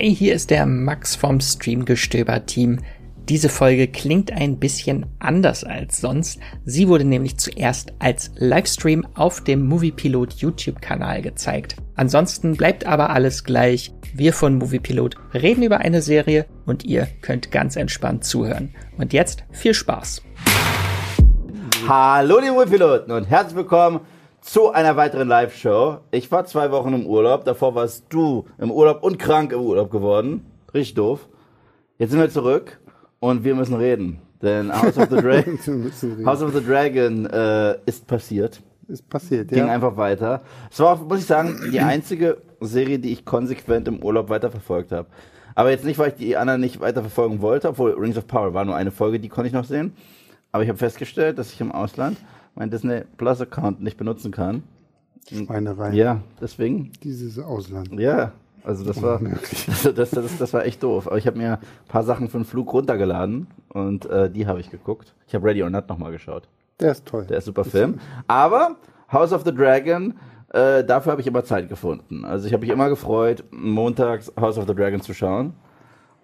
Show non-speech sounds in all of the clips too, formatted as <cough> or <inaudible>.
Hey, hier ist der Max vom Streamgestöber-Team. Diese Folge klingt ein bisschen anders als sonst. Sie wurde nämlich zuerst als Livestream auf dem Moviepilot YouTube-Kanal gezeigt. Ansonsten bleibt aber alles gleich. Wir von Moviepilot reden über eine Serie und ihr könnt ganz entspannt zuhören. Und jetzt viel Spaß. Hallo liebe Moviepilot und herzlich willkommen zu einer weiteren Live-Show. Ich war zwei Wochen im Urlaub, davor warst du im Urlaub und krank im Urlaub geworden. Richtig doof. Jetzt sind wir zurück und wir müssen reden. Denn House of the <laughs> Dragon, House of the Dragon äh, ist passiert. Ist passiert, Ging ja. einfach weiter. Es war, muss ich sagen, die einzige Serie, die ich konsequent im Urlaub weiterverfolgt habe. Aber jetzt nicht, weil ich die anderen nicht weiterverfolgen wollte, obwohl Rings of Power war nur eine Folge, die konnte ich noch sehen. Aber ich habe festgestellt, dass ich im Ausland mein Disney Plus Account nicht benutzen kann. Schweinerei. Ja, deswegen. Dieses Ausland. Ja, also das war, <laughs> also das, das, das war echt doof. Aber ich habe mir ein paar Sachen für den Flug runtergeladen und äh, die habe ich geguckt. Ich habe Ready or Not nochmal geschaut. Der ist toll. Der ist super Film. Aber House of the Dragon, äh, dafür habe ich immer Zeit gefunden. Also ich habe mich immer gefreut, montags House of the Dragon zu schauen.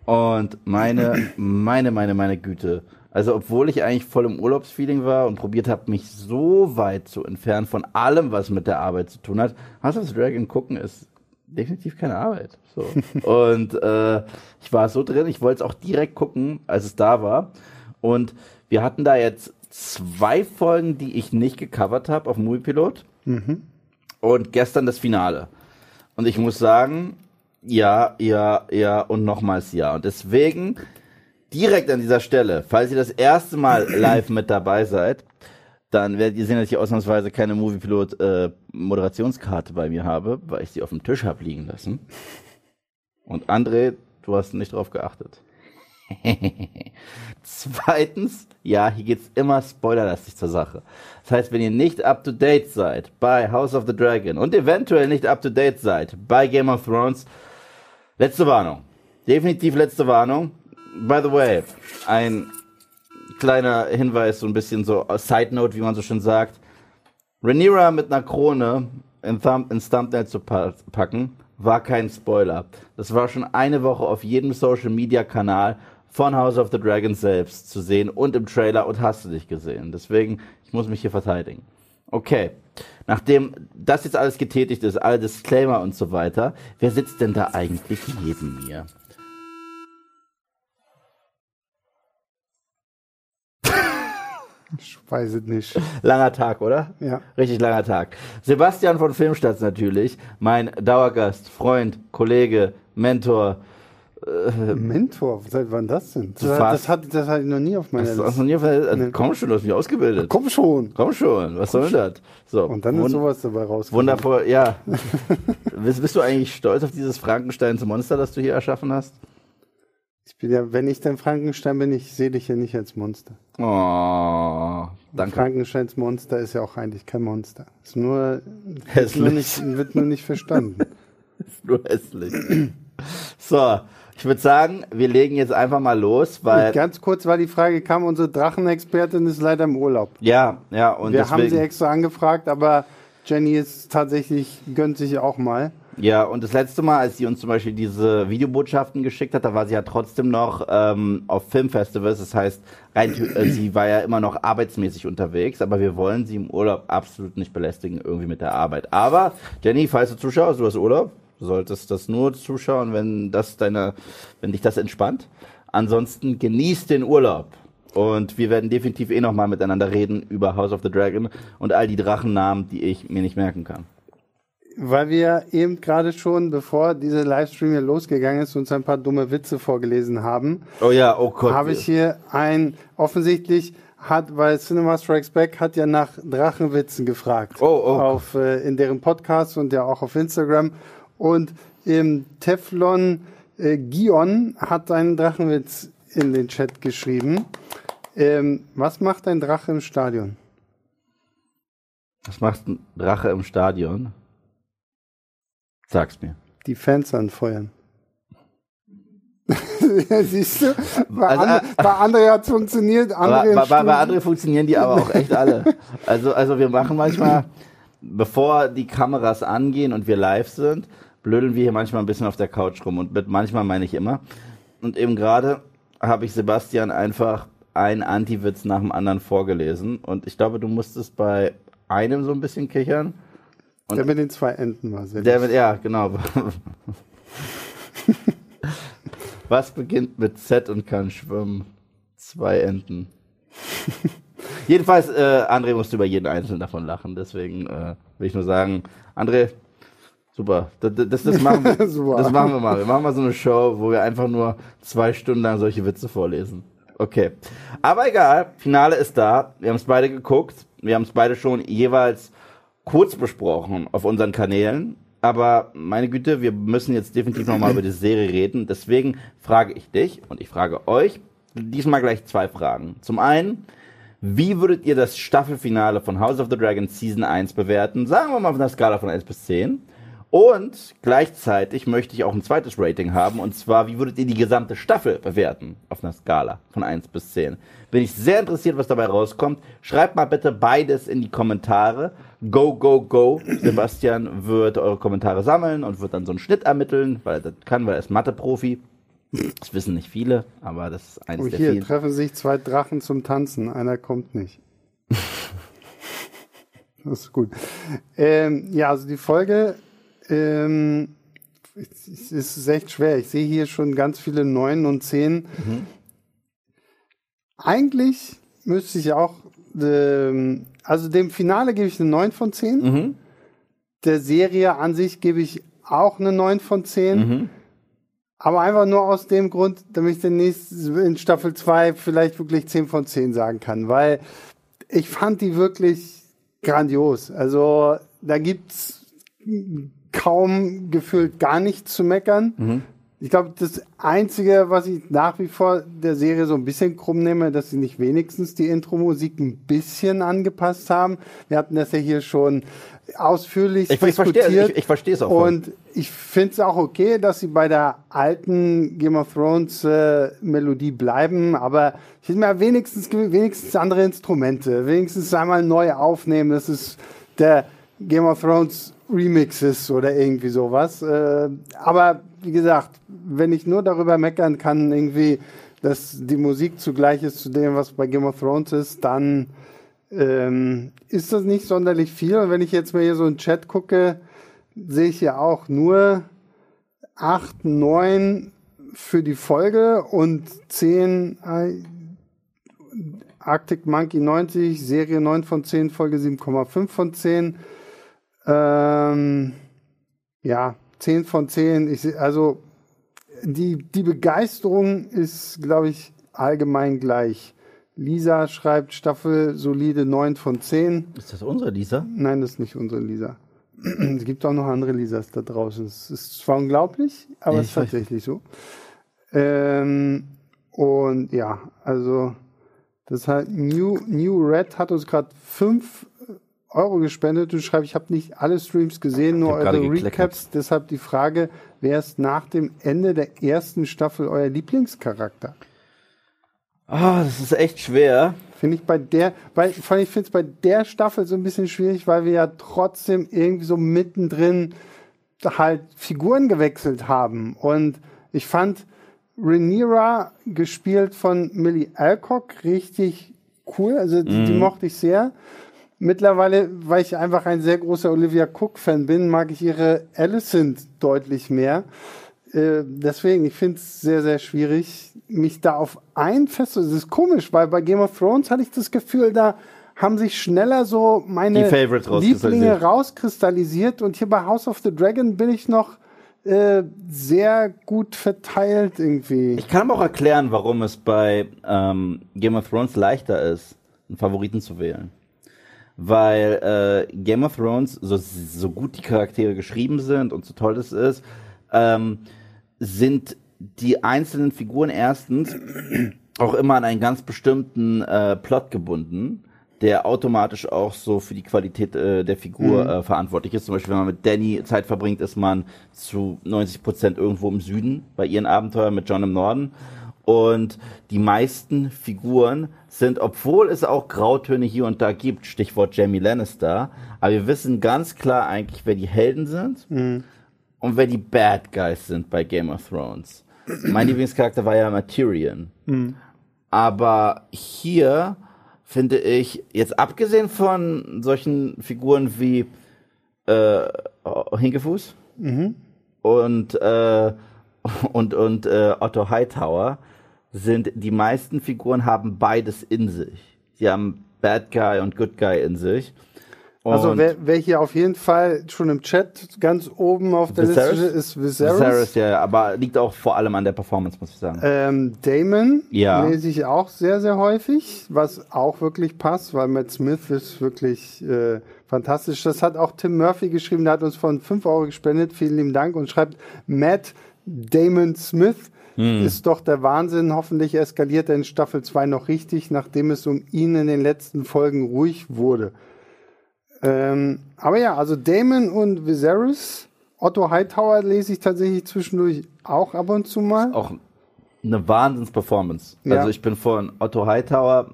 Und meine, meine, meine, meine Güte. Also obwohl ich eigentlich voll im Urlaubsfeeling war und probiert habe, mich so weit zu entfernen von allem, was mit der Arbeit zu tun hat, House of the Dragon gucken ist definitiv keine Arbeit. So. <laughs> und äh, ich war so drin, ich wollte es auch direkt gucken, als es da war. Und wir hatten da jetzt zwei Folgen, die ich nicht gecovert habe auf Moviepilot. Und gestern das Finale. Und ich muss sagen, ja, ja, ja und nochmals ja. Und deswegen direkt an dieser Stelle, falls ihr das erste Mal <clears throat> live mit dabei seid, dann werdet ihr sehen, dass ich ausnahmsweise keine Moviepilot äh, Moderationskarte bei mir habe, weil ich sie auf dem Tisch habe liegen lassen. Und André, du hast nicht drauf geachtet. <laughs> Zweitens, ja, hier geht's immer spoilerlastig zur Sache. Das heißt, wenn ihr nicht up to date seid bei House of the Dragon und eventuell nicht up to date seid bei Game of Thrones, letzte Warnung. Definitiv letzte Warnung. By the way, ein kleiner Hinweis, so ein bisschen so Side Note, wie man so schön sagt. Rhaenyra mit einer Krone in Thumb, ins Thumbnail zu pa packen, war kein Spoiler. Das war schon eine Woche auf jedem Social Media Kanal von House of the Dragon selbst zu sehen und im Trailer und hast du dich gesehen. Deswegen, ich muss mich hier verteidigen. Okay. Nachdem das jetzt alles getätigt ist, alle Disclaimer und so weiter, wer sitzt denn da eigentlich neben mir? Ich weiß es nicht. Langer Tag, oder? Ja. Richtig langer Tag. Sebastian von Filmstarts natürlich, mein Dauergast, Freund, Kollege, Mentor. Mentor, seit wann das denn? Das, Das hat, das hatte ich noch nie auf meiner Liste. noch nie auf der- Nee. Komm schon, du hast mich ausgebildet. Komm schon. Komm schon, was soll das? So, Und dann ist wund- sowas dabei rausgekommen. Wundervoll, ja. <laughs> bist, bist du eigentlich stolz auf dieses Frankensteins Monster, das du hier erschaffen hast? Ich bin ja, wenn ich dann Frankenstein bin, ich sehe dich ja nicht als Monster. Oh, danke. Frankensteins Monster ist ja auch eigentlich kein Monster. Ist nur, wird Hässlich. nur, nicht, wird nur nicht verstanden. <laughs> Nur hässlich. so, ich würde sagen, wir legen jetzt einfach mal los, weil. Ganz kurz war die Frage, kam unsere Drachenexpertin, ist leider im Urlaub. Ja, ja, und Wir deswegen. haben sie extra angefragt, aber Jenny ist tatsächlich, gönnt sich auch mal. Ja, und das letzte Mal, als sie uns zum Beispiel diese Videobotschaften geschickt hat, da war sie ja trotzdem noch ähm, auf Filmfestivals. Das heißt, rein, äh, sie war ja immer noch arbeitsmäßig unterwegs, aber wir wollen sie im Urlaub absolut nicht belästigen, irgendwie mit der Arbeit. Aber, Jenny, falls du zuschaust, du hast Urlaub, du solltest das nur zuschauen, wenn das deine, wenn dich das entspannt. Ansonsten genieß den Urlaub. Und wir werden definitiv eh nochmal miteinander reden über House of the Dragon und all die Drachennamen, die ich mir nicht merken kann. Weil wir eben gerade schon, bevor dieser Livestream hier losgegangen ist, uns ein paar dumme Witze vorgelesen haben, Oh ja, oh Gott. habe ich hier ein, offensichtlich hat, weil Cinema Strikes Back hat ja nach Drachenwitzen gefragt. Oh, oh. Auf, äh, in deren Podcast und ja auch auf Instagram. Und im Teflon äh, Gion hat einen Drachenwitz in den Chat geschrieben. Ähm, was macht ein Drache im Stadion? Was macht ein Drache im Stadion? Sag's mir. Die Fans anfeuern. <laughs> Siehst du, bei, Also, And bei André hat es funktioniert. Im bei, bei, bei anderen funktionieren die aber auch echt alle. Also, also wir machen manchmal, bevor die Kameras angehen und wir live sind, blödeln wir hier manchmal ein bisschen auf der Couch rum. Und mit manchmal meine ich immer. Und eben gerade habe ich Sebastian einfach einen Anti-Witz nach dem anderen vorgelesen. Und ich glaube, du musstest bei einem so ein bisschen kichern. Und der mit den zwei Enden war sehr der mit, ja, genau. <laughs> Was beginnt mit Z und kann schwimmen? Zwei Enten. <laughs> Jedenfalls, äh, André musste über jeden einzelnen davon lachen. Deswegen äh, will ich nur sagen, André, super. Das, das, das, machen wir, <laughs> Super. das machen wir mal. Wir machen mal so eine Show, wo wir einfach nur zwei Stunden lang solche Witze vorlesen. Okay. Aber egal, Finale ist da. Wir haben es beide geguckt. Wir haben es beide schon jeweils kurz besprochen auf unseren Kanälen. Aber meine Güte, wir müssen jetzt definitiv nochmal über die Serie reden. Deswegen frage ich dich und ich frage euch diesmal gleich zwei Fragen. Zum einen, wie würdet ihr das Staffelfinale von House of the Dragon Season 1 bewerten? Sagen wir mal auf einer Skala von 1 bis 10. Und gleichzeitig möchte ich auch ein zweites Rating haben. Und zwar, wie würdet ihr die gesamte Staffel bewerten? Auf einer Skala von 1 bis 10. Bin ich sehr interessiert, was dabei rauskommt. Schreibt mal bitte beides in die Kommentare. Go, go, go. Sebastian wird eure Kommentare sammeln und wird dann so einen Schnitt ermitteln, weil er das kann, weil er ist Mathe-Profi. Das wissen nicht viele, aber das ist eines Oh, der hier vielen. treffen sich zwei Drachen zum Tanzen. Einer kommt nicht. <laughs> das ist gut. Ähm, ja, also die Folge ähm, es ist echt schwer. Ich sehe hier schon ganz viele Neun und Zehn. Eigentlich müsste ich auch, ähm, also dem Finale gebe ich eine 9 von 10. Mhm. Der Serie an sich gebe ich auch eine 9 von 10. Mhm. Aber einfach nur aus dem Grund, damit ich den nächsten in Staffel 2 vielleicht wirklich 10 von 10 sagen kann. Weil ich fand die wirklich grandios. Also da gibt's kaum gefühlt gar nichts zu meckern. Ich glaube, das Einzige, was ich nach wie vor der Serie so ein bisschen krumm nehme, dass sie nicht wenigstens die Intro-Musik ein bisschen angepasst haben. Wir hatten das ja hier schon ausführlich Ich, ich verstehe ich, ich verstehe es auch. voll. und ich finde es auch okay, dass sie bei der alten Game of Thrones äh, Melodie bleiben, aber ich hätte mir wenigstens, wenigstens andere Instrumente, wenigstens einmal neu aufnehmen, dass es der Game of Thrones Remix ist oder irgendwie sowas. Äh, aber wie gesagt, wenn ich nur darüber meckern kann, irgendwie, dass die Musik zugleich ist zu dem, was bei Game of Thrones ist, dann ähm, ist das nicht sonderlich viel. Und wenn ich jetzt mal hier so einen Chat gucke, sehe ich ja auch nur 8, 9 für die Folge und 10 äh, Arctic Monkey 90, Serie 9 von 10, Folge 7,5 von 10. Ähm, ja, 10 von 10. Ich, also die, die Begeisterung ist, glaube ich, allgemein gleich. Lisa schreibt Staffel solide 9 von 10. ist das unsere Lisa? Nein, das ist nicht unsere Lisa. Es gibt auch noch andere Lisas da draußen. Es ist zwar unglaublich, aber es ist tatsächlich so. Ähm, und ja, also das halt New, New Red hat uns gerade 5 Euro gespendet und schreibt, ich habe nicht alle Streams gesehen, nur eure. Recaps. Deshalb die Frage, wer ist nach dem Ende der ersten Staffel euer Lieblingscharakter? Ah, das ist echt schwer. Finde ich bei der, weil ich finde es bei der Staffel so ein bisschen schwierig, weil wir ja trotzdem irgendwie so mittendrin halt Figuren gewechselt haben. Und ich fand Rhaenyra, gespielt von Millie Alcock, richtig cool. Also die, die mochte ich sehr. Mittlerweile, weil ich einfach ein sehr großer Olivia Cook-Fan bin, mag ich ihre Alicent deutlich mehr. Äh, deswegen, ich finde es sehr, sehr schwierig, mich da auf ein fest. Es ist komisch, weil bei Game of Thrones hatte ich das Gefühl, da haben sich schneller so meine Favorites Lieblinge rauskristallisiert. rauskristallisiert. Und hier bei House of the Dragon bin ich noch äh, sehr gut verteilt irgendwie. Ich kann aber auch erklären, warum es bei ähm, Game of Thrones leichter ist, einen Favoriten zu wählen. Weil äh, Game of Thrones, so, so gut die Charaktere geschrieben sind und so toll das ist, ähm, sind die einzelnen Figuren erstens auch immer an einen ganz bestimmten äh, Plot gebunden, der automatisch auch so für die Qualität äh, der Figur äh, verantwortlich ist. Zum Beispiel, wenn man mit Danny Zeit verbringt, ist man zu 90 Prozent irgendwo im Süden bei ihren Abenteuern mit John im Norden. Und die meisten Figuren sind, obwohl es auch Grautöne hier und da gibt, Stichwort Jamie Lannister, aber wir wissen ganz klar eigentlich, wer die Helden sind. und wer die Bad Guys sind bei Game of Thrones. mein <clears throat> Lieblingscharakter war ja Materion. Aber hier finde ich, jetzt abgesehen von solchen Figuren wie äh, Hinkefuß und, äh, <laughs> und, und äh, Otto Hightower, sind die meisten Figuren haben beides in sich. Sie haben Bad Guy und Good Guy in sich. Also Und wer, wer hier auf jeden Fall schon im Chat ganz oben auf der Viserys? Liste ist Viserys. Viserys, ja, ja, aber liegt auch vor allem an der Performance, muss ich sagen. Ähm, Damon Ja. lese ich auch sehr, sehr häufig, was auch wirklich passt, weil Matt Smith ist wirklich äh, fantastisch. Das hat auch Tim Murphy geschrieben, der hat uns von 5 Euro gespendet. Vielen lieben Dank und schreibt, Matt Damon Smith Hm. ist doch der Wahnsinn. Hoffentlich eskaliert er in Staffel 2 noch richtig, nachdem es um ihn in den letzten Folgen ruhig wurde. Ähm, aber ja, also Damon und Viserys. Otto Hightower lese ich tatsächlich zwischendurch auch ab und zu mal. auch eine Wahnsinns-Performance. Ja. Also ich bin von Otto Hightower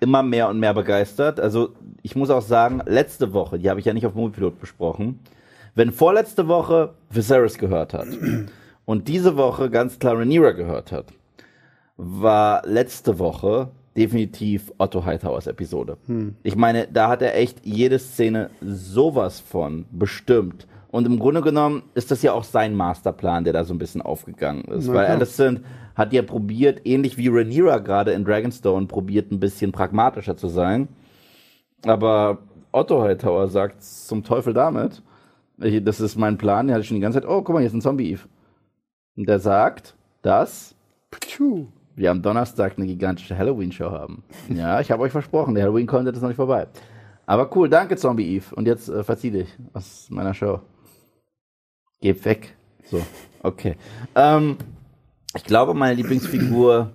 immer mehr und mehr begeistert. Also ich muss auch sagen, letzte Woche, die habe ich ja nicht auf Moviepilot besprochen, wenn vorletzte Woche Viserys gehört hat und diese Woche ganz klar Rhaenyra gehört hat, war letzte Woche definitiv Otto Hightowers Episode. Ich meine, da hat er echt jede Szene sowas von bestimmt. Und im Grunde genommen ist das ja auch sein Masterplan, der da so ein bisschen aufgegangen ist. Na Weil klar. Alicent hat ja probiert, ähnlich wie Rhaenyra gerade in Dragonstone, probiert ein bisschen pragmatischer zu sein. Aber Otto Hightower sagt zum Teufel damit. Ich, das ist mein Plan. Der hatte schon die ganze Zeit, oh, guck mal, hier ist ein Zombie-Eve. Und der sagt, dass wir am Donnerstag eine gigantische Halloween-Show haben. Ja, ich habe euch versprochen, der Halloween-Content ist noch nicht vorbei. Aber cool, danke Zombie Eve. Und jetzt äh, verzieh dich aus meiner Show. Geh weg. So, okay. Ähm, ich glaube, meine Lieblingsfigur.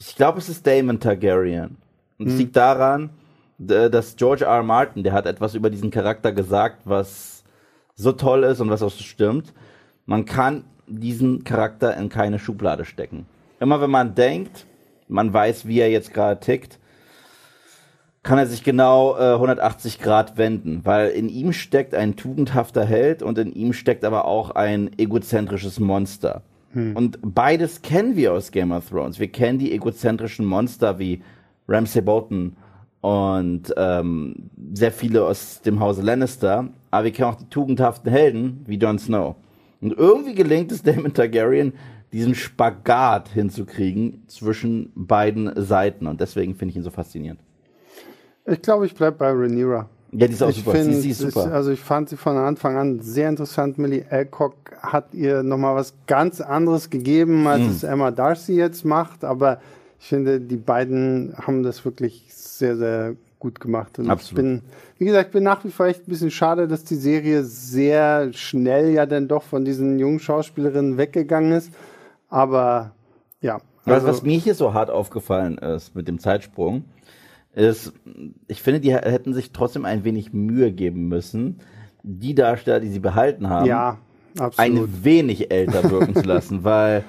Ich glaube, es ist Damon Targaryen. Und es liegt daran, dass George R. R. Martin, der hat etwas über diesen Charakter gesagt, was so toll ist und was auch so stimmt. Man kann diesen Charakter in keine Schublade stecken. Immer wenn man denkt, man weiß, wie er jetzt gerade tickt, kann er sich genau äh, 180 Grad wenden, weil in ihm steckt ein tugendhafter Held und in ihm steckt aber auch ein egozentrisches Monster. Und beides kennen wir aus Game of Thrones. Wir kennen die egozentrischen Monster wie Ramsay Bolton und ähm, sehr viele aus dem Hause Lannister, aber wir kennen auch die tugendhaften Helden wie Jon Snow. Und irgendwie gelingt es Daemon Targaryen, diesen Spagat hinzukriegen zwischen beiden Seiten. Und deswegen finde ich ihn so faszinierend. Ich glaube, ich bleibe bei Rhaenyra. Ja, die ist auch ich super. find, sie, sie ist super. also ich fand sie von Anfang an sehr interessant. Millie Alcock hat ihr nochmal was ganz anderes gegeben, als Mhm. es Emma Darcy jetzt macht. Aber ich finde, die beiden haben das wirklich sehr, sehr gut gemacht. Und Absolut. ich bin, wie gesagt, bin nach wie vor echt ein bisschen schade, dass die Serie sehr schnell ja dann doch von diesen jungen Schauspielerinnen weggegangen ist. Aber ja. Was, also- was mir hier so hart aufgefallen ist mit dem Zeitsprung, ist, ich finde, die hätten sich trotzdem ein wenig Mühe geben müssen, die Darsteller, die sie behalten haben, ja, ein wenig älter wirken zu lassen, <laughs> weil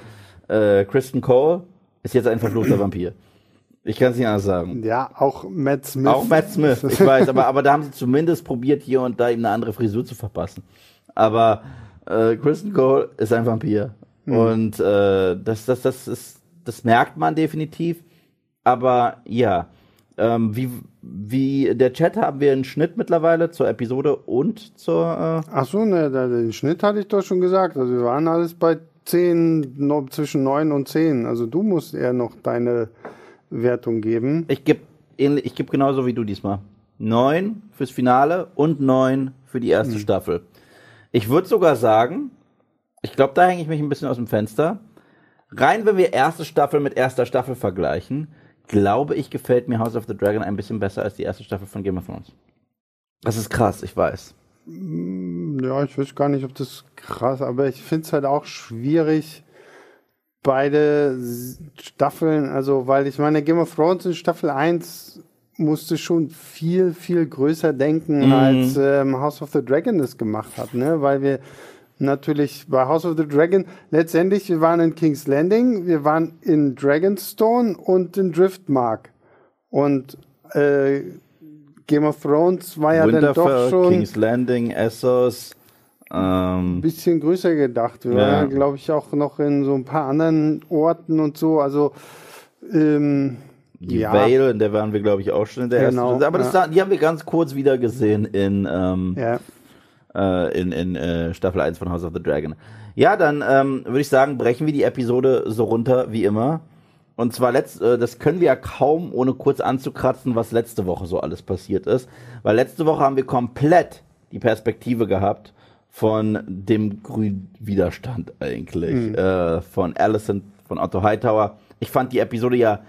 äh, Kristen Cole ist jetzt ein verfluchter Vampir. Ich kann es nicht anders sagen. ja, auch Matt Smith. Auch Matt Smith, ich <laughs> weiß, aber, aber da haben sie zumindest probiert, hier und da ihm eine andere Frisur zu verpassen. Aber äh, Kristen Cole ist ein Vampir. Und äh, das, das, das, ist, das merkt man definitiv. Aber ja, ähm, wie, wie der Chat haben wir einen Schnitt mittlerweile zur Episode und zur. Äh, Ach so, ne, den Schnitt hatte ich doch schon gesagt. Also wir waren alles bei 10, no, zwischen 9 und 10. Also du musst eher noch deine Wertung geben. ich gebe ich geb genauso wie du diesmal. Neun fürs Finale und neun für die erste Staffel. Ich würde sogar sagen, ich glaube, da hänge ich mich ein bisschen aus dem Fenster. Rein, wenn wir erste Staffel mit erster Staffel vergleichen, glaube ich, gefällt mir House of the Dragon ein bisschen besser als die erste Staffel von Game of Thrones. Das ist krass, ich weiß. Ja, ich weiß gar nicht, ob das krass, aber ich finde es halt auch schwierig, beide Staffeln, also weil ich meine, Game of Thrones in Staffel 1 musste schon viel, viel größer denken, Mhm. als ähm, House of the Dragon das gemacht hat, ne? Weil wir natürlich bei House of the Dragon letztendlich, wir waren in King's Landing, wir waren in Dragonstone und in Driftmark. Und äh, Game of Thrones war ja dann doch Winterfell, schon. King's Landing, Essos, Ähm, Ein bisschen größer gedacht. Wir Ja. waren, glaube ich, auch noch in so ein paar anderen Orten und so. Also, ähm, die ja, Vale, in der waren wir, glaube ich, auch schon in der Genau, ersten. Aber das, ja. die haben wir ganz kurz wieder gesehen in, ähm, ja. äh, in, in äh, Staffel 1 von House of the Dragon. Ja, dann ähm, würde ich sagen, brechen wir die Episode so runter wie immer. Und zwar letzt, äh, das können wir ja kaum, ohne kurz anzukratzen, was letzte Woche so alles passiert ist. Weil letzte Woche haben wir komplett die Perspektive gehabt von dem grünen Widerstand eigentlich. Äh, von Allison, von Otto Hightower. Ich fand die Episode ja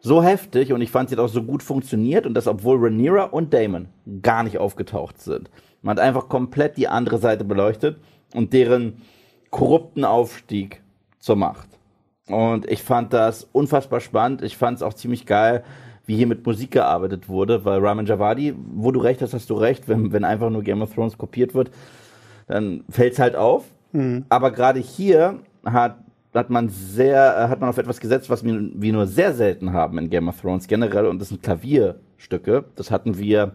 so heftig und ich fand, sie hat auch so gut funktioniert und das, obwohl Rhaenyra und Damon gar nicht aufgetaucht sind. Man hat einfach komplett die andere Seite beleuchtet und deren korrupten Aufstieg zur Macht. Und ich fand das unfassbar spannend. Ich fand es auch ziemlich geil, wie hier mit Musik gearbeitet wurde, weil Ramin Javadi, wo du recht hast, hast du recht, wenn, wenn einfach nur Game of Thrones kopiert wird, dann fällt es halt auf. Aber gerade hier hat, hat man sehr, äh, hat man auf etwas gesetzt, was wir, wir nur sehr selten haben in Game of Thrones generell, und das sind Klavierstücke. Das hatten wir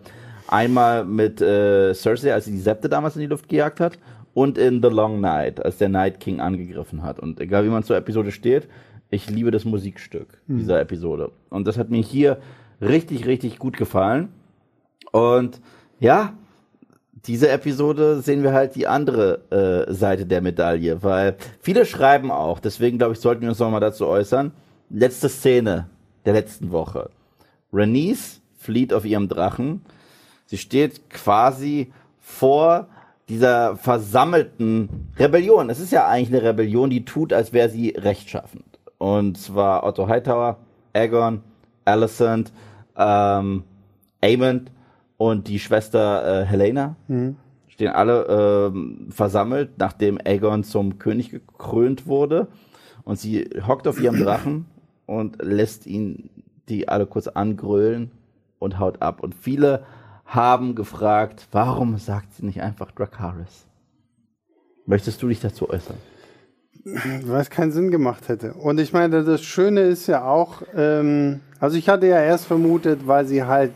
einmal mit äh, Cersei, als sie die Septe damals in die Luft gejagt hat, und in The Long Night, als der Night King angegriffen hat. Und egal wie man zur Episode steht, ich liebe das Musikstück dieser Episode. Und das hat mir hier richtig, richtig gut gefallen. Und ja, diese Episode sehen wir halt die andere äh, Seite der Medaille, weil viele schreiben auch, deswegen glaube ich, sollten wir uns nochmal dazu äußern. Letzte Szene der letzten Woche. Renice flieht auf ihrem Drachen. Sie steht quasi vor dieser versammelten Rebellion. Es ist ja eigentlich eine Rebellion, die tut, als wäre sie rechtschaffend. Und zwar Otto Hightower, Aegon, Alicent, ähm, Aemond und die Schwester äh, Helena stehen alle ähm, versammelt, nachdem Aegon zum König gekrönt wurde. Und sie hockt auf ihrem Drachen und lässt ihn die alle kurz angrölen und haut ab. Und viele haben gefragt, warum sagt sie nicht einfach Dracarys? Möchtest du dich dazu äußern? weil es keinen Sinn gemacht hätte. Und ich meine, das Schöne ist ja auch, ähm, also ich hatte ja erst vermutet, weil sie halt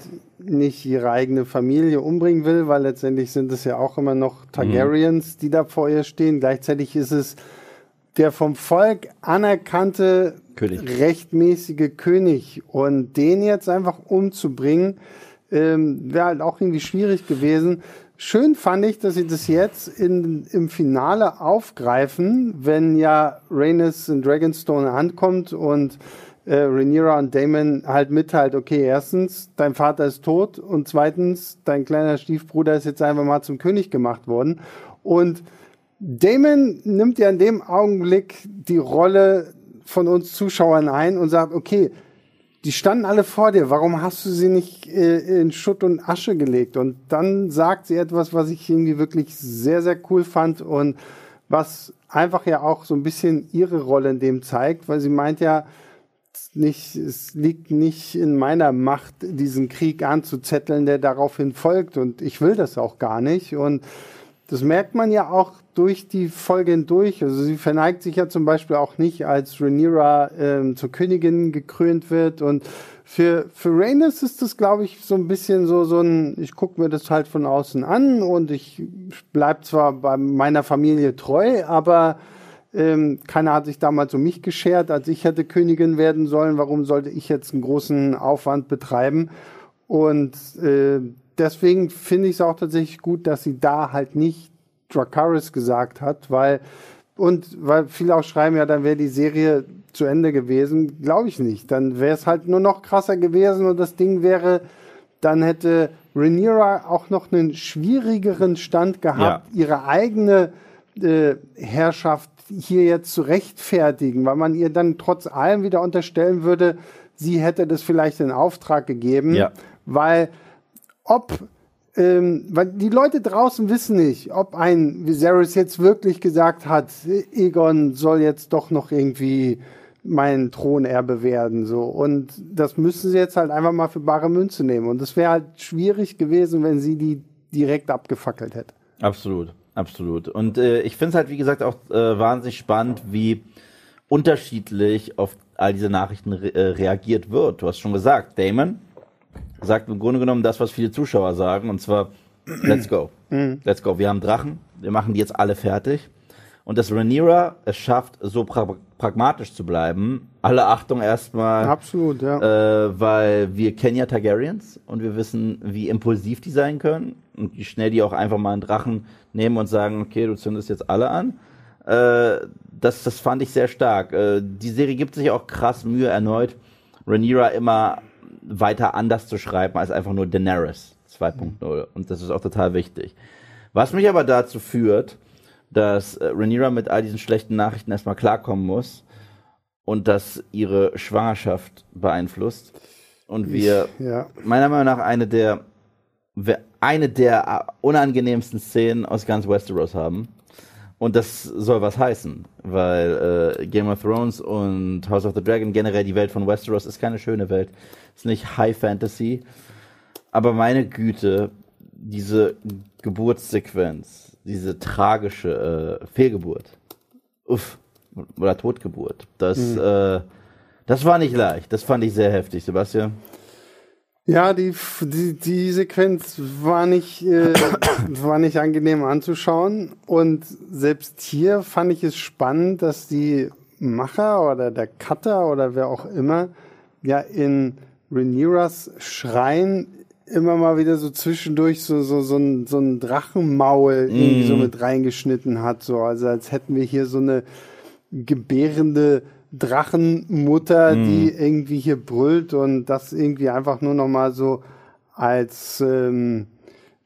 nicht ihre eigene Familie umbringen will, weil letztendlich sind es ja auch immer noch Targaryens, die da vor ihr stehen. Gleichzeitig ist es der vom Volk anerkannte König. rechtmäßige König und den jetzt einfach umzubringen, ähm, wäre halt auch irgendwie schwierig gewesen. Schön fand ich, dass sie das jetzt in, im Finale aufgreifen, wenn ja Rhaenys in Dragonstone ankommt und äh, Rhaenyra und Damon halt mitteilt, okay, erstens, dein Vater ist tot und zweitens, dein kleiner Stiefbruder ist jetzt einfach mal zum König gemacht worden. Und Damon nimmt ja in dem Augenblick die Rolle von uns Zuschauern ein und sagt, okay, die standen alle vor dir, warum hast du sie nicht äh, in Schutt und Asche gelegt? Und dann sagt sie etwas, was ich irgendwie wirklich sehr, sehr cool fand und was einfach ja auch so ein bisschen ihre Rolle in dem zeigt, weil sie meint ja, nicht, es liegt nicht in meiner Macht, diesen Krieg anzuzetteln, der daraufhin folgt. Und ich will das auch gar nicht. Und das merkt man ja auch durch die Folge hindurch. Also sie verneigt sich ja zum Beispiel auch nicht, als Rhaenyra ähm, zur Königin gekrönt wird. Und für, für Rhaenys ist das, glaube ich, so ein bisschen so, so ein, ich gucke mir das halt von außen an und ich bleib zwar bei meiner Familie treu, aber ähm, keiner hat sich damals um mich geschert, als ich hätte Königin werden sollen. Warum sollte ich jetzt einen großen Aufwand betreiben? Und äh, deswegen finde ich es auch tatsächlich gut, dass sie da halt nicht Dracarys gesagt hat, weil und weil viele auch schreiben, ja, dann wäre die Serie zu Ende gewesen. Glaube ich nicht. Dann wäre es halt nur noch krasser gewesen und das Ding wäre, dann hätte Rhaenyra auch noch einen schwierigeren Stand gehabt, ihre eigene äh, Herrschaft hier jetzt zu rechtfertigen, weil man ihr dann trotz allem wieder unterstellen würde, sie hätte das vielleicht in Auftrag gegeben, Ja. weil ob ähm, weil die Leute draußen wissen nicht, ob ein Viserys jetzt wirklich gesagt hat, Egon soll jetzt doch noch irgendwie mein Thronerbe werden, so. Und das müssen sie jetzt halt einfach mal für bare Münze nehmen. Und es wäre halt schwierig gewesen, wenn sie die direkt abgefackelt hätte. Absolut, absolut. Und äh, ich finde es halt, wie gesagt, auch äh, wahnsinnig spannend, wie unterschiedlich auf all diese Nachrichten re äh, reagiert wird. Du hast schon gesagt, Damon sagt im Grunde genommen das, was viele Zuschauer sagen, und zwar, let's go. Let's go. Wir haben Drachen, wir machen die jetzt alle fertig. Und dass Rhaenyra es schafft, so pra pragmatisch zu bleiben. Alle Achtung erstmal. Absolut, ja. Äh, weil wir kennen ja Targaryens und wir wissen, wie impulsiv die sein können und wie schnell die auch einfach mal einen Drachen nehmen und sagen, okay, du zündest jetzt alle an. Äh, das, das fand ich sehr stark. Äh, die Serie gibt sich auch krass Mühe erneut, Rhaenyra immer weiter anders zu schreiben als einfach nur Daenerys 2.0. Und das ist auch total wichtig. Was mich aber dazu führt, dass äh, Rhaenyra mit all diesen schlechten Nachrichten erstmal klarkommen muss und dass ihre Schwangerschaft beeinflusst. Und wir ja. meiner Meinung nach eine der eine der unangenehmsten Szenen aus ganz Westeros haben. Und das soll was heißen, weil äh, Game of Thrones und House of the Dragon generell die Welt von Westeros ist keine schöne Welt, ist nicht High Fantasy, aber meine Güte, diese Geburtssequenz, diese tragische äh, Fehlgeburt, uff, oder Totgeburt, das, mhm. äh, das war nicht leicht, das fand ich sehr heftig, Sebastian. Ja, die, die, die Sequenz war nicht, äh, war nicht angenehm anzuschauen. Und selbst hier fand ich es spannend, dass die Macher oder der Cutter oder wer auch immer ja in Rhaenyras Schrein immer mal wieder so zwischendurch so, so, so, ein, so ein Drachenmaul mm. irgendwie so mhm. mit reingeschnitten hat. So. Also als hätten wir hier so eine gebärende Drachenmutter, mhm. die irgendwie hier brüllt und das irgendwie einfach nur noch mal so als ähm,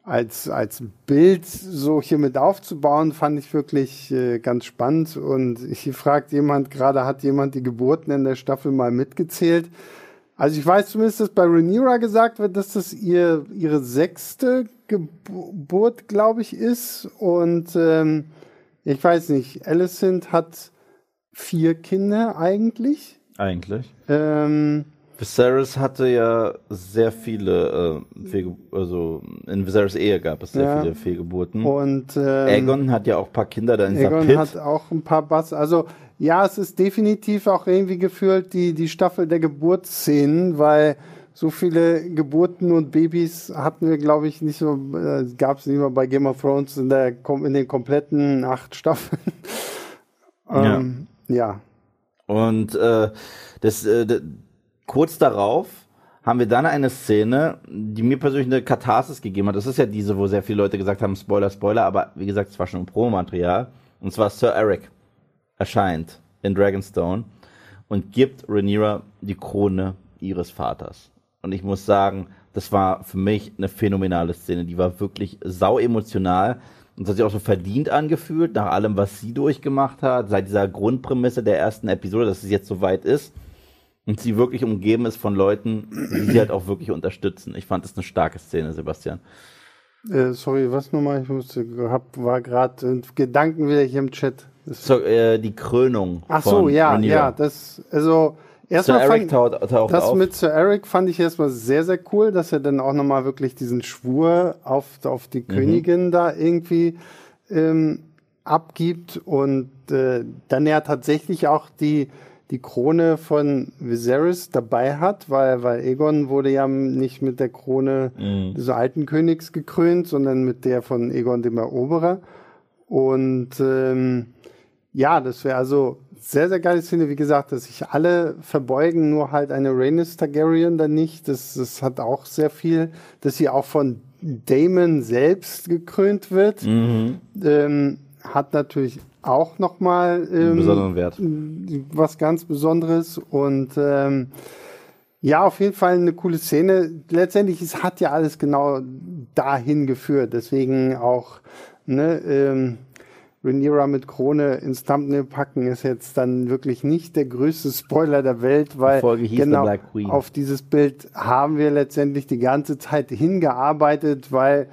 als als Bild so hier mit aufzubauen, fand ich wirklich äh, ganz spannend. Und hier fragt jemand gerade, hat jemand die Geburten in der Staffel mal mitgezählt? Also ich weiß zumindest, dass bei Rhaenyra gesagt wird, dass das ihr ihre sechste Geburt, glaube ich, ist. Und ähm, ich weiß nicht, Alicent hat vier Kinder eigentlich. Eigentlich. Ähm, Viserys hatte ja sehr viele, äh, Fehlge also in Viserys Ehe gab es sehr ja. viele Fehlgeburten. Und ähm, Aegon hat ja auch ein paar Kinder da in Aegon Sapit. hat auch ein paar Bass. Also ja, es ist definitiv auch irgendwie gefühlt die, die Staffel der Geburtsszenen, weil so viele Geburten und Babys hatten wir, glaube ich, nicht so, äh, gab es nicht mal bei Game of Thrones in, der, in den kompletten acht Staffeln. ähm, ja. Und äh, das, äh, kurz darauf haben wir dann eine Szene, die mir persönlich eine Katharsis gegeben hat. Das ist ja diese, wo sehr viele Leute gesagt haben, Spoiler, Spoiler, aber wie gesagt, es war schon ein Promomaterial. Und zwar Sir Eric erscheint in Dragonstone und gibt Rhaenyra die Krone ihres Vaters. Und ich muss sagen, das war für mich eine phänomenale Szene. Die war wirklich sau emotional. Und es hat sich auch so verdient angefühlt, nach allem, was sie durchgemacht hat, seit dieser Grundprämisse der ersten Episode, dass es jetzt so weit ist. Und sie wirklich umgeben ist von Leuten, die sie halt auch wirklich unterstützen. Ich fand das eine starke Szene, Sebastian. Äh, sorry, was nochmal? Ich musste, hab, war gerade Gedanken wieder hier im Chat. So, äh, die Krönung. Ach so, ja, Rhaenyra. ja, das, also, Erstmal Sir Eric taucht, taucht das auf. mit Sir Eric fand ich erstmal sehr, sehr cool, dass er dann auch nochmal wirklich diesen Schwur auf, auf die mhm. Königin da irgendwie ähm, abgibt und äh, dann er tatsächlich auch die, die Krone von Viserys dabei hat, weil, weil Egon wurde ja nicht mit der Krone mhm. des alten Königs gekrönt, sondern mit der von Egon dem Eroberer. Und ähm, ja, das wäre also sehr, sehr geile Szene, wie gesagt, dass sich alle verbeugen, nur halt eine Rhaenys Targaryen dann nicht. Das, das hat auch sehr viel, dass sie auch von Damon selbst gekrönt wird. Mhm. Ähm, hat natürlich auch nochmal ähm, besonderen Wert. was ganz Besonderes und ähm, ja, auf jeden Fall eine coole Szene. Letztendlich, es hat ja alles genau dahin geführt. Deswegen auch, ne, ähm, Rhaenyra mit Krone ins Thumbnail packen, ist jetzt dann wirklich nicht der größte Spoiler der Welt, weil genau auf dieses Bild haben wir letztendlich die ganze Zeit hingearbeitet, weil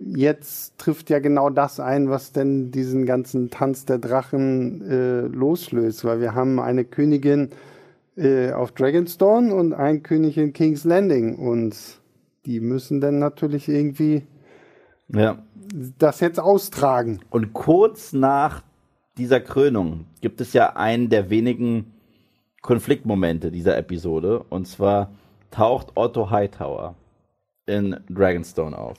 jetzt trifft ja genau das ein, was denn diesen ganzen Tanz der Drachen äh, loslöst, weil wir haben eine Königin äh, auf Dragonstone und einen König in King's Landing und die müssen dann natürlich irgendwie ja das jetzt austragen. Und kurz nach dieser Krönung gibt es ja einen der wenigen Konfliktmomente dieser Episode. Und zwar taucht Otto Hightower in Dragonstone auf.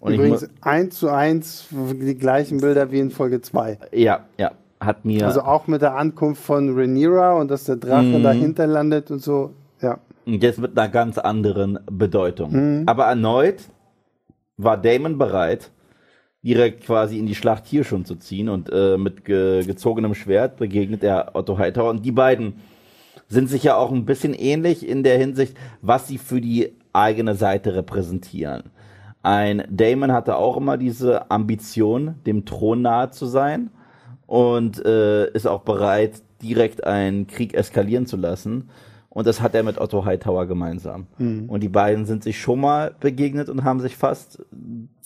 Und Übrigens eins zu eins die gleichen Bilder wie in Folge 2. Ja, ja. Hat mir. Also auch mit der Ankunft von Rhaenyra und dass der Drache mhm. dahinter landet und so. Ja. Und jetzt mit einer ganz anderen Bedeutung. Mhm. Aber erneut war Damon bereit, direkt quasi in die Schlacht hier schon zu ziehen und äh, mit ge gezogenem Schwert begegnet er Otto Hightower und die beiden sind sich ja auch ein bisschen ähnlich in der Hinsicht, was sie für die eigene Seite repräsentieren. Ein Damon hatte auch immer diese Ambition, dem Thron nahe zu sein und äh, ist auch bereit, direkt einen Krieg eskalieren zu lassen. Und das hat er mit Otto Hightower gemeinsam. Mhm. Und die beiden sind sich schon mal begegnet und haben sich fast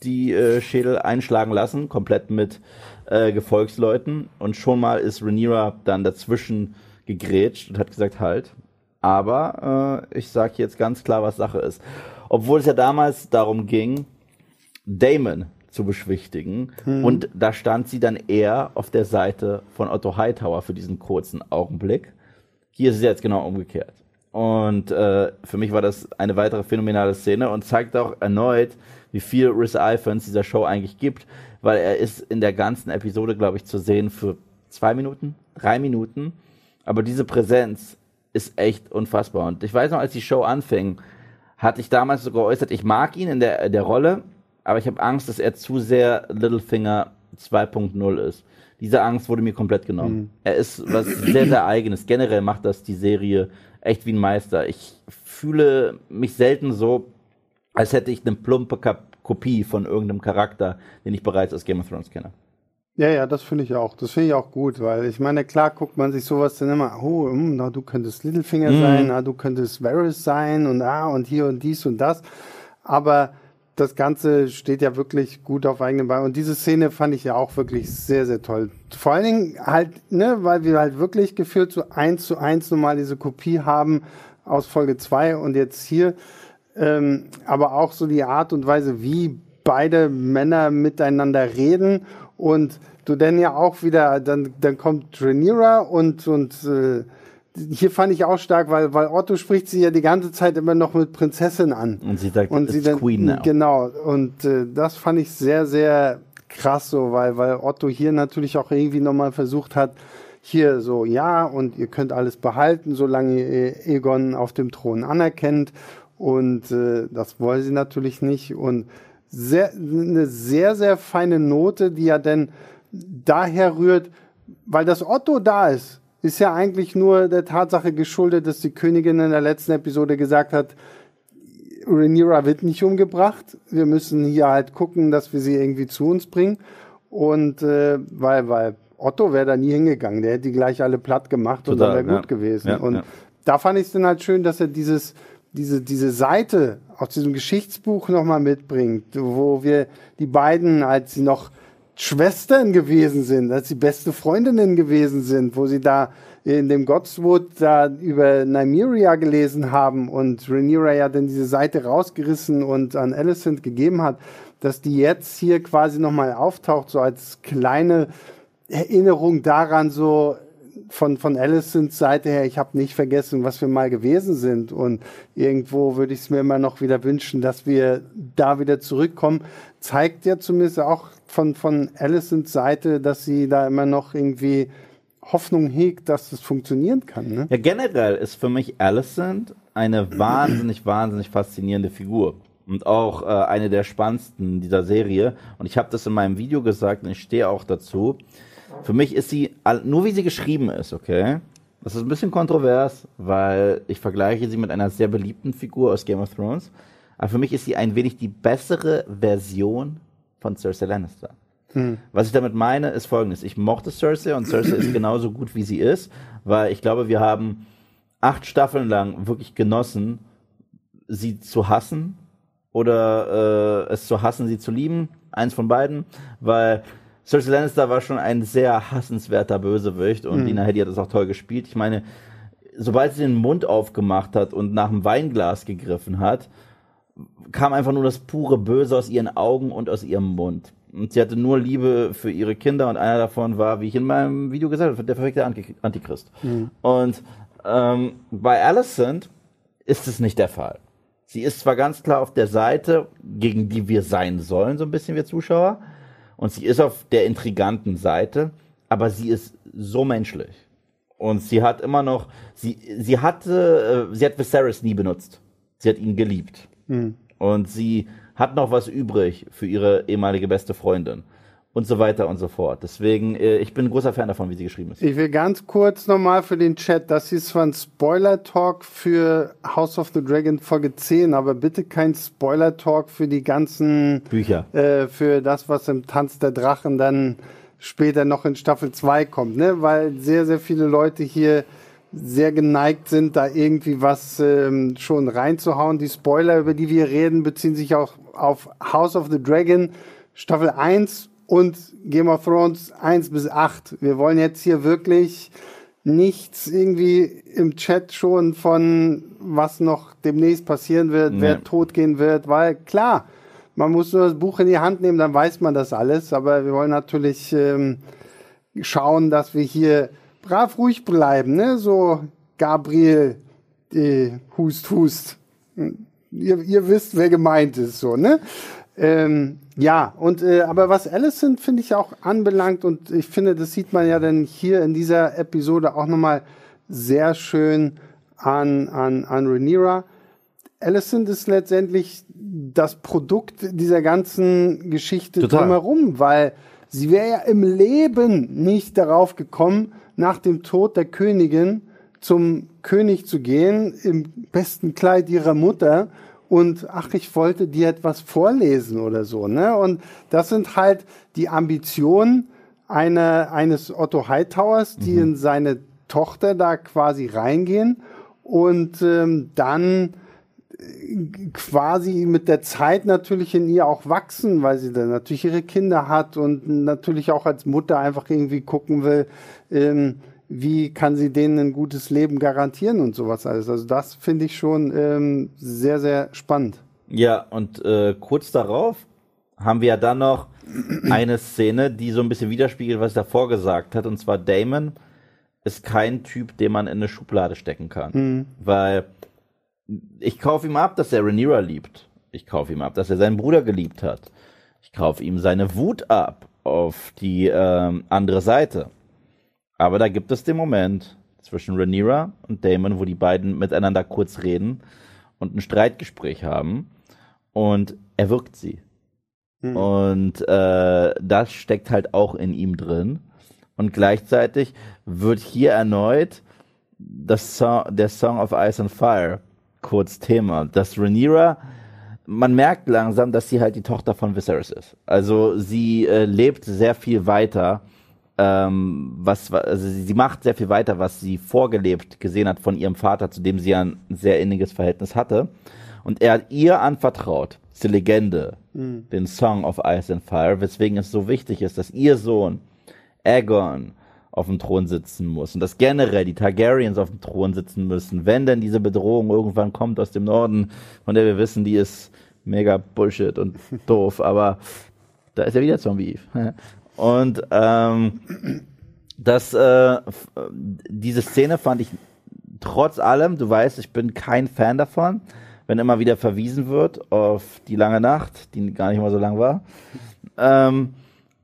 die äh, Schädel einschlagen lassen, komplett mit äh, Gefolgsleuten. Und schon mal ist Rhaenyra dann dazwischen gegrätscht und hat gesagt, halt. Aber äh, ich sage jetzt ganz klar, was Sache ist. Obwohl es ja damals darum ging, Damon zu beschwichtigen. Hm. Und da stand sie dann eher auf der Seite von Otto Hightower für diesen kurzen Augenblick. Hier ist es jetzt genau umgekehrt. Und äh, für mich war das eine weitere phänomenale Szene und zeigt auch erneut, wie viel Riz Ifans dieser Show eigentlich gibt, weil er ist in der ganzen Episode, glaube ich, zu sehen für zwei Minuten, drei Minuten aber diese Präsenz ist echt unfassbar. Und ich weiß noch, als die Show anfing, hatte ich damals so geäußert, ich mag ihn in der, der Rolle, aber ich habe Angst, dass er zu sehr Littlefinger 2.0 ist. Diese Angst wurde mir komplett genommen. Mhm. Er ist was sehr, sehr eigenes. Generell macht das die Serie echt wie ein Meister. Ich fühle mich selten so, als hätte ich eine plumpe Kopie von irgendeinem Charakter, den ich bereits aus Game of Thrones kenne. Ja, ja, das finde ich auch. Das finde ich auch gut, weil ich meine, klar guckt man sich sowas dann immer, oh, mh, hm, na, du könntest Littlefinger mhm. sein, na, du könntest Varys sein und ah, und hier und dies und das. Aber das Ganze steht ja wirklich gut auf eigenen Beinen. Und diese Szene fand ich ja auch wirklich sehr, sehr toll. Vor allen Dingen halt, ne, weil wir halt wirklich gefühlt so eins zu eins nochmal diese Kopie haben aus Folge zwei und jetzt hier. Ähm, aber auch so die Art und Weise, wie beide Männer miteinander reden und du dann ja auch wieder, dann, dann kommt Rhaenyra und, und äh, hier fand ich auch stark, weil, weil Otto spricht sie ja die ganze Zeit immer noch mit Prinzessin an. Und sie sagt, und sie dann, Queen now. Genau, und äh, das fand ich sehr, sehr krass so, weil, weil Otto hier natürlich auch irgendwie nochmal versucht hat, hier so, ja, und ihr könnt alles behalten, solange ihr Egon auf dem Thron anerkennt. Und äh, das wollen sie natürlich nicht. Und sehr, eine sehr, sehr feine Note, die ja dann daher rührt, weil das Otto da ist, ist ja eigentlich nur der Tatsache geschuldet, dass die Königin in der letzten Episode gesagt hat, Rhaenyra wird nicht umgebracht. Wir müssen hier halt gucken, dass wir sie irgendwie zu uns bringen. Und äh, weil, weil Otto wäre da nie hingegangen, der hätte die gleich alle platt gemacht Total, und dann wäre ja. gut gewesen. Ja, und ja. da fand ich es dann halt schön, dass er dieses, diese, diese Seite aus diesem Geschichtsbuch nochmal mitbringt, wo wir die beiden, als sie noch Schwestern gewesen sind, als sie beste Freundinnen gewesen sind, wo sie da in dem Godswood da über Nymeria gelesen haben und Rhaenyra ja dann diese Seite rausgerissen und an Alicent gegeben hat, dass die jetzt hier quasi nochmal auftaucht, so als kleine Erinnerung daran, so von, von Allisons Seite her, ich habe nicht vergessen, was wir mal gewesen sind. Und irgendwo würde ich es mir immer noch wieder wünschen, dass wir da wieder zurückkommen. Zeigt ja zumindest auch von, von Allisons Seite, dass sie da immer noch irgendwie Hoffnung hegt, dass das funktionieren kann. Ne? Ja, generell ist für mich Alicent eine wahnsinnig, wahnsinnig faszinierende Figur. Und auch äh, eine der spannendsten dieser Serie. Und ich habe das in meinem Video gesagt und ich stehe auch dazu. Für mich ist sie, nur wie sie geschrieben ist, okay? Das ist ein bisschen kontrovers, weil ich vergleiche sie mit einer sehr beliebten Figur aus Game of Thrones. Aber für mich ist sie ein wenig die bessere Version von Cersei Lannister. Hm. Was ich damit meine, ist folgendes. Ich mochte Cersei und Cersei ist <clears throat> genauso gut, wie sie ist, weil ich glaube, wir haben acht Staffeln lang wirklich genossen, sie zu hassen oder äh, es zu hassen, sie zu lieben. Eins von beiden, weil Cersei Lannister war schon ein sehr hassenswerter Bösewicht und mhm. Lina Headey hat das auch toll gespielt. Ich meine, sobald sie den Mund aufgemacht hat und nach dem Weinglas gegriffen hat, kam einfach nur das pure Böse aus ihren Augen und aus ihrem Mund. Und sie hatte nur Liebe für ihre Kinder und einer davon war, wie ich in meinem Video gesagt habe, der perfekte Antichrist. Mhm. Und ähm, bei Alicent ist es nicht der Fall. Sie ist zwar ganz klar auf der Seite, gegen die wir sein sollen, so ein bisschen wir Zuschauer, und sie ist auf der intriganten Seite, aber sie ist so menschlich. Und sie hat immer noch, sie, sie hatte, äh, sie hat Viserys nie benutzt. Sie hat ihn geliebt. Mhm. Und sie hat noch was übrig für ihre ehemalige beste Freundin und so weiter und so fort. Deswegen, äh, ich bin ein großer Fan davon, wie sie geschrieben ist. Ich will ganz kurz nochmal für den Chat, das ist zwar ein Spoiler-Talk für House of the Dragon Folge 10, aber bitte kein Spoiler-Talk für die ganzen Bücher. Äh, für das, was im Tanz der Drachen dann später noch in Staffel 2 kommt, ne? Weil sehr, sehr viele Leute hier sehr geneigt sind, da irgendwie was ähm, schon reinzuhauen. Die Spoiler, über die wir reden, beziehen sich auch auf House of the Dragon Staffel 1 und Game of Thrones 1 bis 8. Wir wollen jetzt hier wirklich nichts irgendwie im Chat schon von was noch demnächst passieren wird, nee. wer tot gehen wird, weil klar, man muss nur das Buch in die Hand nehmen, dann weiß man das alles, aber wir wollen natürlich ähm, schauen, dass wir hier brav ruhig bleiben, ne? So Gabriel, äh, Hust, Hust. Ihr, ihr wisst, wer gemeint ist, so, ne? Ähm, ja, und äh, aber was Allison finde ich auch anbelangt und ich finde, das sieht man ja dann hier in dieser Episode auch nochmal sehr schön an an an Rhaenyra. Allison ist letztendlich das Produkt dieser ganzen Geschichte Total. drumherum, weil sie wäre ja im Leben nicht darauf gekommen, nach dem Tod der Königin zum König zu gehen, im besten Kleid ihrer Mutter und ach, ich wollte dir etwas vorlesen oder so. Ne? Und das sind halt die Ambitionen einer, eines Otto Hightowers, die mhm. in seine Tochter da quasi reingehen und ähm, dann quasi mit der Zeit natürlich in ihr auch wachsen, weil sie dann natürlich ihre Kinder hat und natürlich auch als Mutter einfach irgendwie gucken will, ähm, wie kann sie denen ein gutes Leben garantieren und sowas alles. Also das finde ich schon ähm, sehr, sehr spannend. Ja, und äh, kurz darauf haben wir ja dann noch eine Szene, die so ein bisschen widerspiegelt, was er davor gesagt hat. Und zwar Damon ist kein Typ, den man in eine Schublade stecken kann. Mhm. Weil ich kaufe ihm ab, dass er Rhaenyra liebt. Ich kaufe ihm ab, dass er seinen Bruder geliebt hat. Ich kaufe ihm seine Wut ab auf die ähm, andere Seite. Aber da gibt es den Moment zwischen Rhaenyra und Damon, wo die beiden miteinander kurz reden und ein Streitgespräch haben und er wirkt sie. Mhm. Und äh, das steckt halt auch in ihm drin. Und gleichzeitig wird hier erneut das Song, der Song of Ice and Fire kurz Thema. Dass Rhaenyra, man merkt langsam, dass sie halt die Tochter von Viserys ist. Also sie äh, lebt sehr viel weiter ähm, was, also sie macht sehr viel weiter, was sie vorgelebt gesehen hat von ihrem Vater, zu dem sie ein sehr inniges Verhältnis hatte. Und er hat ihr anvertraut, diese Legende, mhm. den Song of Ice and Fire, weswegen es so wichtig ist, dass ihr Sohn Aegon auf dem Thron sitzen muss und dass generell die Targaryens auf dem Thron sitzen müssen, wenn denn diese Bedrohung irgendwann kommt aus dem Norden, von der wir wissen, die ist mega Bullshit und <laughs> doof, aber da ist ja wieder Zombie. <laughs> Und ähm, das, äh, diese Szene fand ich trotz allem, du weißt, ich bin kein Fan davon, wenn immer wieder verwiesen wird auf die lange Nacht, die gar nicht mal so lang war. Ähm,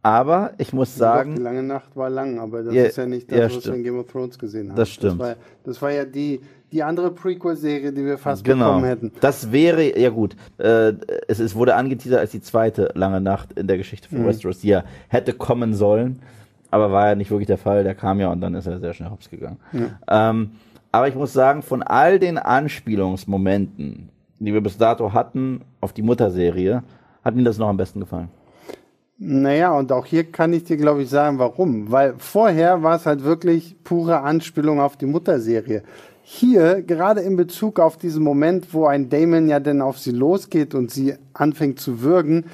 aber ich muss sagen. Doch, die lange Nacht war lang, aber das ja, ist ja nicht das, ja, was wir in Game of Thrones gesehen haben. Das stimmt. Das war, das war ja die, die andere Prequel-Serie, die wir fast genau. bekommen hätten. Das wäre, ja gut, äh, es, es wurde angeteasert als die zweite lange Nacht in der Geschichte von mhm. Westeros, die ja hätte kommen sollen, aber war ja nicht wirklich der Fall. Der kam ja und dann ist er sehr schnell hops gegangen. Ja. Ähm, aber ich muss sagen, von all den Anspielungsmomenten, die wir bis dato hatten auf die Mutterserie, hat mir das noch am besten gefallen. Naja, und auch hier kann ich dir, glaube ich, sagen, warum. Weil vorher war es halt wirklich pure Anspielung auf die Mutterserie. Hier, gerade in Bezug auf diesen Moment, wo ein Damon ja dann auf sie losgeht und sie anfängt zu würgen,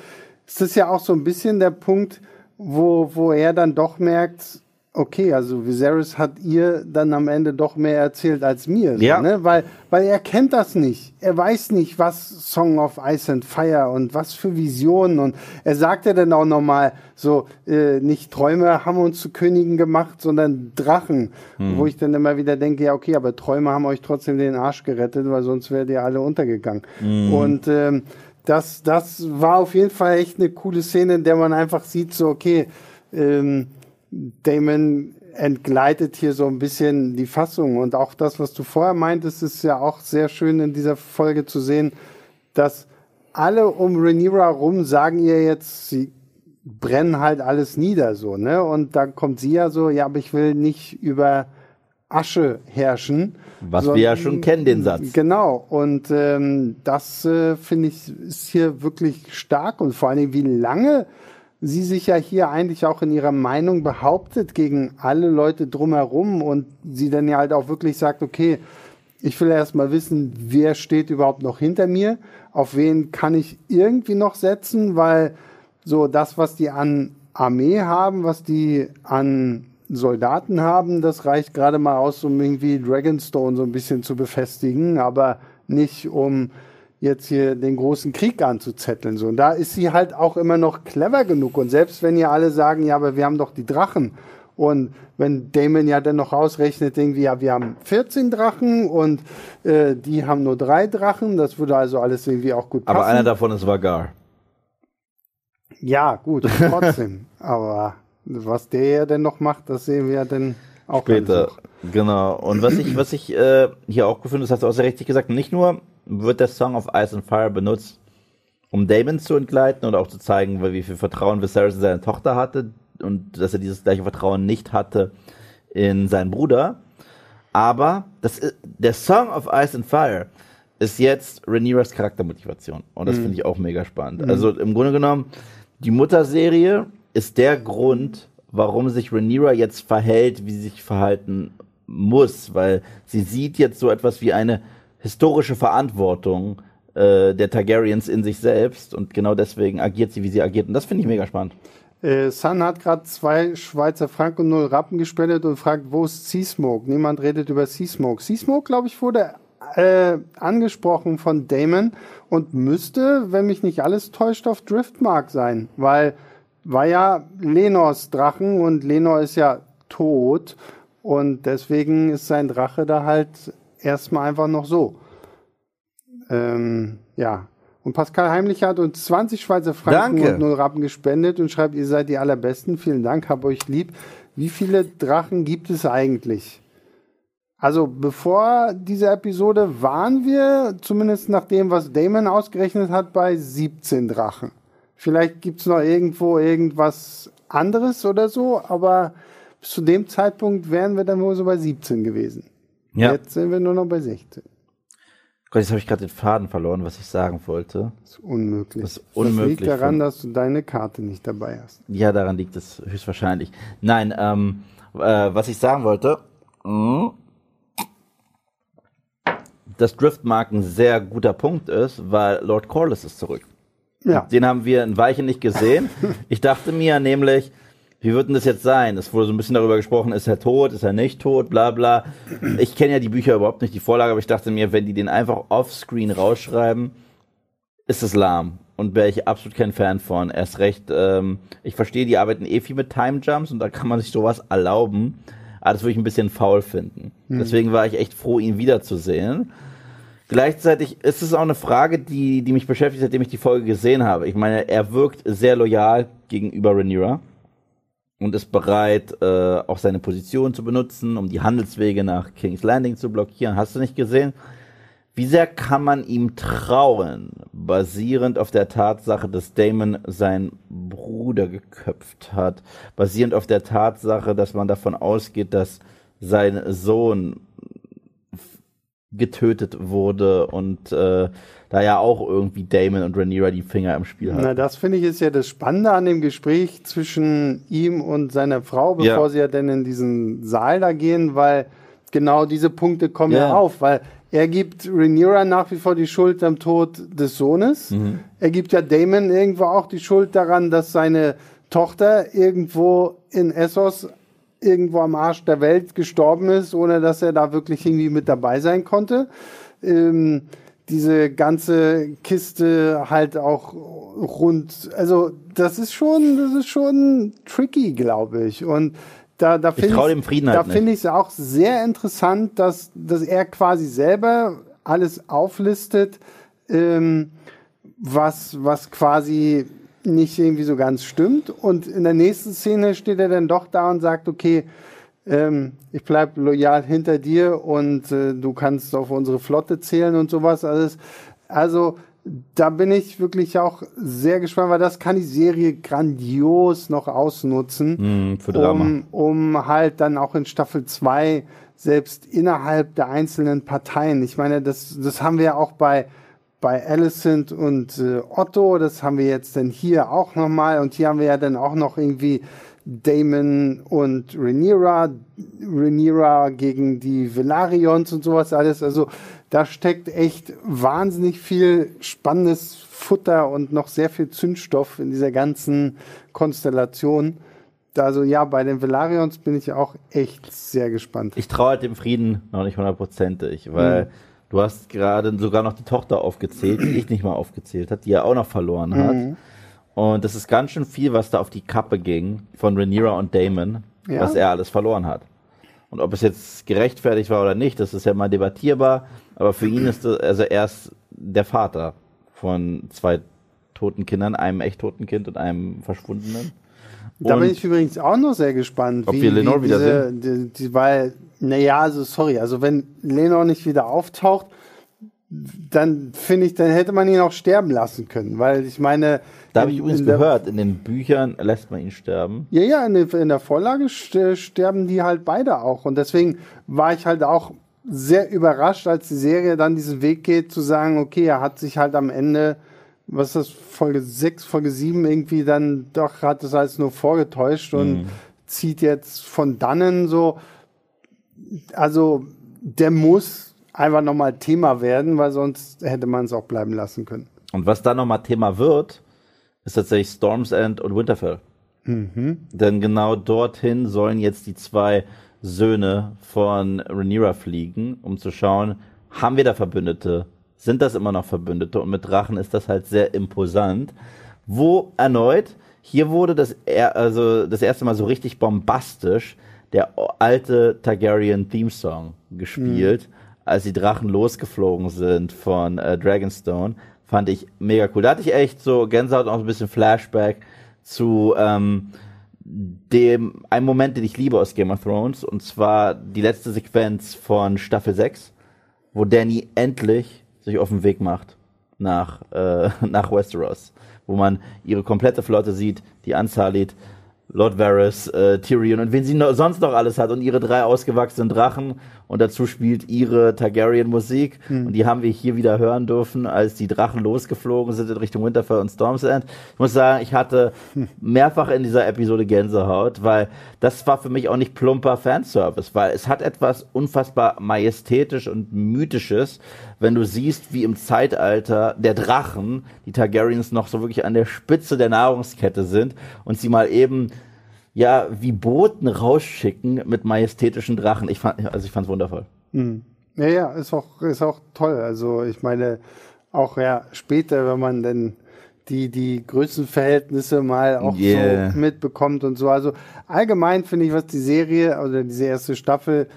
ist das ja auch so ein bisschen der Punkt, wo, wo er dann doch merkt, okay, also Viserys hat ihr dann am Ende doch mehr erzählt als mir. So, Ja. Ne? Weil, weil er kennt das nicht. Er weiß nicht, was Song of Ice and Fire und was für Visionen. Und er sagt ja dann auch nochmal so, äh, nicht Träume haben uns zu Königen gemacht, sondern Drachen. Wo ich dann immer wieder denke, ja, okay, aber Träume haben euch trotzdem den Arsch gerettet, weil sonst wärt ihr alle untergegangen. Und ähm, das, das war auf jeden Fall echt eine coole Szene, in der man einfach sieht, so, okay, ähm, Damon entgleitet hier so ein bisschen die Fassung. Und auch das, was du vorher meintest, ist ja auch sehr schön in dieser Folge zu sehen, dass alle um Rhaenyra rum sagen ihr jetzt, sie brennen halt alles nieder, so, ne? Und dann kommt sie ja so, ja, aber ich will nicht über Asche herrschen. Was sondern- wir ja schon kennen, den Satz. Genau, und ähm, das äh, finde ich ist hier wirklich stark und vor allen Dingen, wie lange sie sich ja hier eigentlich auch in ihrer Meinung behauptet gegen alle Leute drumherum und sie dann ja halt auch wirklich sagt, okay, ich will erst mal wissen, wer steht überhaupt noch hinter mir, auf wen kann ich irgendwie noch setzen, weil so das, was die an Armee haben, was die an Soldaten haben, das reicht gerade mal aus, um irgendwie Dragonstone so ein bisschen zu befestigen, aber nicht um jetzt hier den großen Krieg anzuzetteln. So, und da ist sie halt auch immer noch clever genug. Und selbst wenn ihr alle sagen, ja, aber wir haben doch die Drachen. Und wenn Damon ja dann noch ausrechnet, irgendwie, ja, wir haben 14 Drachen und äh, die haben nur drei Drachen, das würde also alles irgendwie auch gut passen. Aber einer davon ist Vagar. Ja, gut, trotzdem. <laughs> Aber was der ja denn noch macht, das sehen wir ja dann auch Später. Genau. Und was ich, was ich äh, hier auch gefunden habe, das hast du auch sehr richtig gesagt, nicht nur wird der Song of Ice and Fire benutzt, um Damon zu entgleiten oder auch zu zeigen, wie viel Vertrauen Viserys in seine Tochter hatte und dass er dieses gleiche Vertrauen nicht hatte in seinen Bruder. Aber das ist, der Song of Ice and Fire ist jetzt Rhaenyras Charaktermotivation. Und das finde ich auch mega spannend. Also im Grunde genommen, die Mutterserie ist der Grund, warum sich Rhaenyra jetzt verhält, wie sie sich verhalten muss, weil sie sieht jetzt so etwas wie eine historische Verantwortung äh, der Targaryens in sich selbst und genau deswegen agiert sie, wie sie agiert. Und das finde ich mega spannend. Äh, Sun hat gerade zwei Schweizer Franken und null Rappen gespendet und fragt, wo ist Seasmoke? Niemand redet über Seasmoke. Seasmoke, glaube ich, wurde äh, angesprochen von Damon und müsste, wenn mich nicht alles täuscht, auf Driftmark sein, weil war ja Lenors Drachen und Lenor ist ja tot und deswegen ist sein Drache da halt erstmal einfach noch so. Ähm, ja. Und Pascal Heimlich hat uns 20 Schweizer Franken Danke. und 0 Rappen gespendet und schreibt, ihr seid die allerbesten. Vielen Dank, hab euch lieb. Wie viele Drachen gibt es eigentlich? Also bevor diese Episode waren wir, zumindest nach dem, was Damon ausgerechnet hat, bei 17 Drachen. Vielleicht gibt's noch irgendwo irgendwas anderes oder so, aber bis zu dem Zeitpunkt wären wir dann wohl so bei 17 gewesen. Ja. Jetzt sind wir nur noch bei 16. Gott, jetzt habe ich gerade den Faden verloren, was ich sagen wollte. Das ist unmöglich. Das ist unmöglich liegt daran, dass du deine Karte nicht dabei hast. Ja, daran liegt es höchstwahrscheinlich. Nein, ähm, äh, was ich sagen wollte, mh, dass Driftmark ein sehr guter Punkt ist, weil Lord Corliss ist zurück. Ja. Den haben wir in Weichen nicht gesehen. <laughs> Ich dachte mir nämlich, wie wird denn das jetzt sein? Es wurde so ein bisschen darüber gesprochen, ist er tot, ist er nicht tot, bla bla. Ich kenne ja die Bücher überhaupt nicht, die Vorlage, aber ich dachte mir, wenn die den einfach offscreen rausschreiben, ist es lahm. Und wäre ich absolut kein Fan von. Erst recht, ähm, ich verstehe, die arbeiten eh viel mit Time Jumps und da kann man sich sowas erlauben. Aber das würde ich ein bisschen faul finden. Deswegen war ich echt froh, ihn wiederzusehen. Gleichzeitig ist es auch eine Frage, die, die mich beschäftigt, seitdem ich die Folge gesehen habe. Ich meine, er wirkt sehr loyal gegenüber Rhaenyra und ist bereit, äh, auch seine Position zu benutzen, um die Handelswege nach King's Landing zu blockieren. Hast du nicht gesehen? Wie sehr kann man ihm trauen, basierend auf der Tatsache, dass Damon seinen Bruder geköpft hat, basierend auf der Tatsache, dass man davon ausgeht, dass sein Sohn getötet wurde und äh, da ja auch irgendwie Damon und Rhaenyra die Finger im Spiel Na, hatten. das finde ich ist ja das Spannende an dem Gespräch zwischen ihm und seiner Frau, bevor Ja. sie ja dann in diesen Saal da gehen, weil genau diese Punkte kommen ja, Ja. auf, weil er gibt Rhaenyra nach wie vor die Schuld am Tod des Sohnes. Mhm. Er gibt ja Damon irgendwo auch die Schuld daran, dass seine Tochter irgendwo in Essos irgendwo am Arsch der Welt gestorben ist, ohne dass er da wirklich irgendwie mit dabei sein konnte. Ähm, diese ganze Kiste halt auch rund, also das ist schon, das ist schon tricky, glaube ich. Und da, da finde ich, halt finde ich es auch sehr interessant, dass, dass er quasi selber alles auflistet, ähm, was, was quasi nicht irgendwie so ganz stimmt. Und in der nächsten Szene steht er dann doch da und sagt, okay, ähm, ich bleib loyal hinter dir und äh, du kannst auf unsere Flotte zählen und sowas alles. Also da bin ich wirklich auch sehr gespannt, weil das kann die Serie grandios noch ausnutzen, mm, für Drama. Um, um halt dann auch in Staffel 2 selbst innerhalb der einzelnen Parteien. Ich meine, das, das haben wir auch bei bei Alicent und äh, Otto, das haben wir jetzt dann hier auch nochmal und hier haben wir ja dann auch noch irgendwie Damon und Rhaenyra, Rhaenyra gegen die Velarions und sowas alles. Also da steckt echt wahnsinnig viel spannendes Futter und noch sehr viel Zündstoff in dieser ganzen Konstellation. Also ja, bei den Velarions bin ich auch echt sehr gespannt. Ich traue halt dem Frieden noch nicht hundertprozentig, weil mhm. du hast gerade sogar noch die Tochter aufgezählt, die ich nicht mal aufgezählt hat, die er auch noch verloren hat. Mhm. Und das ist ganz schön viel, was da auf die Kappe ging von Rhaenyra und Damon, ja. was er alles verloren hat. Und ob es jetzt gerechtfertigt war oder nicht, das ist ja mal debattierbar. Aber für ihn ist das, also er ist der Vater von zwei toten Kindern, einem echt toten Kind und einem verschwundenen. Da bin ich übrigens auch noch sehr gespannt, ob wie, wir Lenore wieder sehen. Die, die, weil, naja, also sorry, also wenn Lenore nicht wieder auftaucht, dann finde ich, dann hätte man ihn auch sterben lassen können, weil ich meine, da habe ich übrigens gehört, in den Büchern lässt man ihn sterben. Ja, ja, in, der, in der Vorlage sterben die halt beide auch. Und deswegen war ich halt auch sehr überrascht, als die Serie dann diesen Weg geht, zu sagen, okay, er hat sich halt am Ende, was ist das, Folge 6, Folge 7 irgendwie dann doch, hat es alles nur vorgetäuscht und mhm. zieht jetzt von dannen so, also der muss einfach nochmal Thema werden, weil sonst hätte man es auch bleiben lassen können. Und was da nochmal Thema wird, ist tatsächlich Storm's End und Winterfell. Mhm. Denn genau dorthin sollen jetzt die zwei Söhne von Rhaenyra fliegen, um zu schauen, haben wir da Verbündete? Sind das immer noch Verbündete? Und mit Drachen ist das halt sehr imposant. Wo erneut, hier wurde das, er, also das erste Mal so richtig bombastisch der alte Targaryen Theme Song gespielt, mhm. als die Drachen losgeflogen sind von äh, Dragonstone. Fand ich mega cool. Da hatte ich echt so Gänsehaut und auch ein bisschen Flashback zu ähm, dem einem Moment, den ich liebe aus Game of Thrones, und zwar die letzte Sequenz von Staffel 6, wo Danny endlich sich auf den Weg macht nach, äh, <laughs> nach Westeros, wo man ihre komplette Flotte sieht, die Anzahl Lord Varys, äh, Tyrion und wen sie noch, sonst noch alles hat und ihre drei ausgewachsenen Drachen und dazu spielt ihre Targaryen-Musik. Hm. Und die haben wir hier wieder hören dürfen, als die Drachen losgeflogen sind in Richtung Winterfell und Storm's End. Ich muss sagen, ich hatte hm. mehrfach in dieser Episode Gänsehaut, weil das war für mich auch nicht plumper Fanservice, weil es hat etwas unfassbar majestätisch und mythisches, wenn du siehst, wie im Zeitalter der Drachen die Targaryens noch so wirklich an der Spitze der Nahrungskette sind und sie mal eben ja wie Boten rausschicken mit majestätischen Drachen. Ich fand, also ich fand's wundervoll. Mhm. Ja, ja, ist auch, ist auch toll. Also ich meine, auch ja später, wenn man dann die, die Größenverhältnisse mal auch yeah. so mitbekommt und so. Also allgemein finde ich, was die Serie oder diese erste Staffel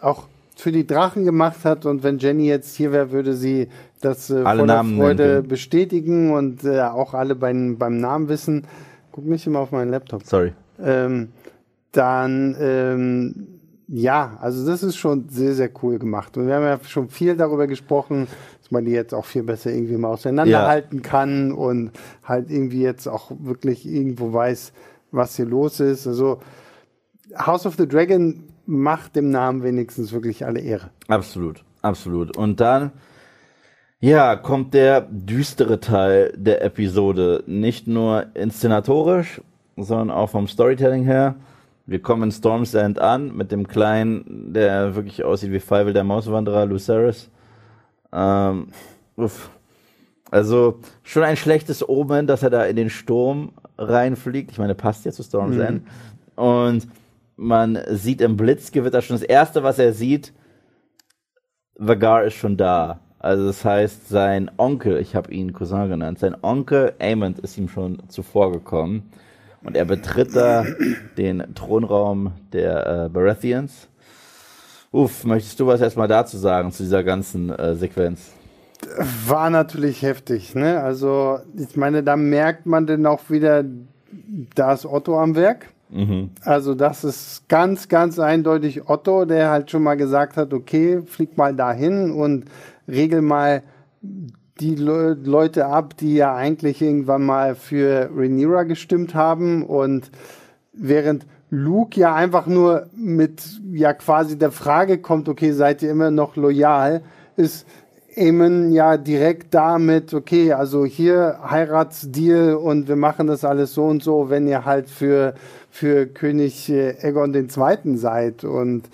auch für die Drachen gemacht hat und wenn Jenny jetzt hier wäre, würde sie das äh, alle voller Namen Freude bestätigen und äh, auch alle beim, beim Namen wissen. Guck nicht immer auf meinen Laptop. Sorry ähm, dann ähm, ja, also das ist schon sehr, sehr cool gemacht. Und wir haben ja schon viel darüber gesprochen, dass man die jetzt auch viel besser irgendwie mal auseinanderhalten ja. kann und halt irgendwie jetzt auch wirklich irgendwo weiß, was hier los ist. Also House of the Dragon macht dem Namen wenigstens wirklich alle Ehre. Absolut, absolut. Und dann, ja, kommt der düstere Teil der Episode. Nicht nur inszenatorisch, sondern auch vom Storytelling her. Wir kommen in Storm's End an mit dem Kleinen, der wirklich aussieht wie Feivel der Mauswanderer, Lucerys. Ähm, uff. Also schon ein schlechtes Omen, dass er da in den Sturm reinfliegt. Ich meine, passt ja zu Storm's mhm. End. Und man sieht im Blitzgewitter schon das erste, was er sieht, Vagar ist schon da. Also das heißt, sein Onkel, ich habe ihn Cousin genannt, sein Onkel Aemond ist ihm schon zuvor gekommen. Und er betritt da den Thronraum der äh, Baratheons. Uff, möchtest du was erstmal dazu sagen, zu dieser ganzen äh, Sequenz? War natürlich heftig, ne? Also, ich meine, da merkt man dann auch wieder, da ist Otto am Werk. Mhm. Also, das ist ganz, ganz eindeutig Otto, der halt schon mal gesagt hat, okay, flieg mal dahin und regel mal die Le Leute ab, die ja eigentlich irgendwann mal für Rhaenyra gestimmt haben und während Luke ja einfach nur mit ja quasi der Frage kommt, okay, seid ihr immer noch loyal, ist Eamon ja direkt damit, okay, also hier Heiratsdeal und wir machen das alles so und so, wenn ihr halt für, für König Egon II. seid. Und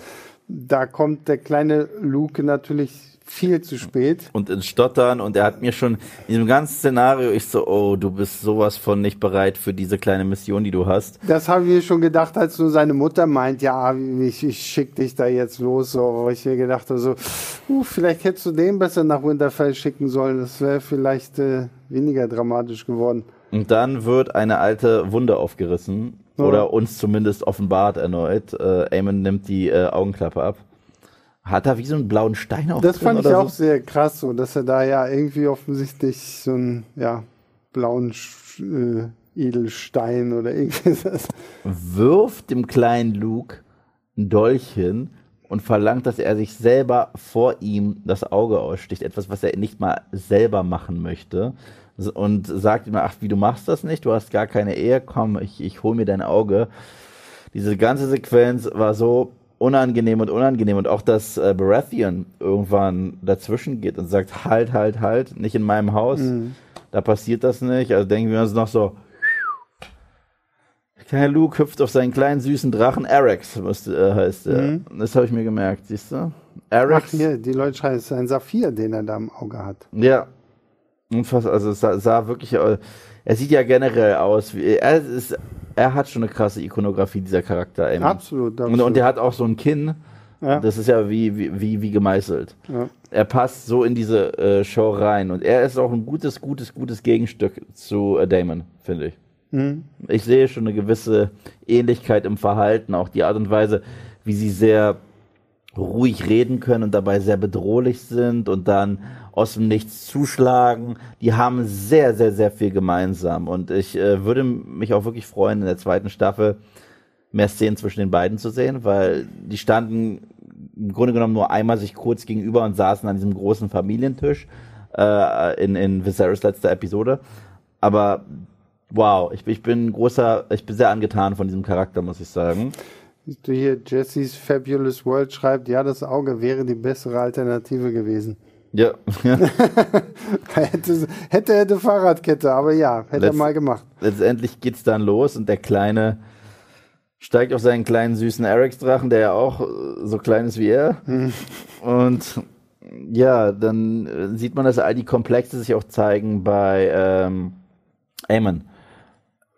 da kommt der kleine Luke natürlich viel zu spät. Und ins Stottern und er hat mir schon in diesem ganzen Szenario, ich so, oh, du bist sowas von nicht bereit für diese kleine Mission, die du hast. Das habe ich mir schon gedacht, als nur seine Mutter meint, ja, ich, ich schick dich da jetzt los, so, wo ich mir gedacht habe, so, uh, vielleicht hättest du den besser nach Winterfell schicken sollen, das wäre vielleicht äh, weniger dramatisch geworden. Und dann wird eine alte Wunde aufgerissen, ja. oder uns zumindest offenbart erneut. Äh, Eamon nimmt die äh, Augenklappe ab. Hat er wie so einen blauen Stein auf Das fand ich auch so? sehr krass, so dass er da ja irgendwie offensichtlich so einen ja, blauen äh, Edelstein oder irgendwas. <laughs> Wirft dem kleinen Luke ein Dolch hin und verlangt, dass er sich selber vor ihm das Auge aussticht. Etwas, was er nicht mal selber machen möchte. Und sagt ihm, ach, wie du machst das nicht? Du hast gar keine Ehe. Komm, ich, ich hol mir dein Auge. Diese ganze Sequenz war so unangenehm und unangenehm und auch, dass äh, Baratheon irgendwann dazwischen geht und sagt, halt, halt, halt, nicht in meinem Haus, mhm. da passiert das nicht. Also denken wir uns noch so, kleiner Luke hüpft auf seinen kleinen süßen Drachen, Arax müsste, äh, heißt er. Mhm. Das habe ich mir gemerkt, siehst du? Arax. Ach hier, die Leute schreiben, es ist ein Saphir, den er da im Auge hat. Ja. Unfassbar, also es sah, sah wirklich, äh, er sieht ja generell aus, wie, er ist er hat schon eine krasse Ikonografie, dieser Charakter. Ey. Absolut, absolut. Und, und der hat auch so ein Kinn. Ja. Das ist ja wie, wie, wie, wie gemeißelt. Ja. Er passt so in diese äh, Show rein. Und er ist auch ein gutes, gutes, gutes Gegenstück zu äh, Damon, finde ich. Mhm. Ich sehe schon eine gewisse Ähnlichkeit im Verhalten, auch die Art und Weise, wie sie sehr ruhig reden können und dabei sehr bedrohlich sind und dann aus dem Nichts zuschlagen. Die haben sehr, sehr, sehr viel gemeinsam. Und ich äh, würde mich auch wirklich freuen, in der zweiten Staffel mehr Szenen zwischen den beiden zu sehen, weil die standen im Grunde genommen nur einmal sich kurz gegenüber und saßen an diesem großen Familientisch äh, in, in Viserys letzter Episode. Aber wow, ich, ich bin großer, ich bin sehr angetan von diesem Charakter, muss ich sagen. Du hier, Jesse's Fabulous World schreibt, ja, das Auge wäre die bessere Alternative gewesen. Ja. ja. <laughs> hätte, hätte, hätte Fahrradkette, aber ja, hätte Letzt, er mal gemacht. Letztendlich geht's dann los und der Kleine steigt auf seinen kleinen süßen Erics-Drachen, der ja auch äh, so klein ist wie er. Hm. Und ja, dann äh, sieht man, dass all die Komplexe sich auch zeigen bei ähm, Aemon.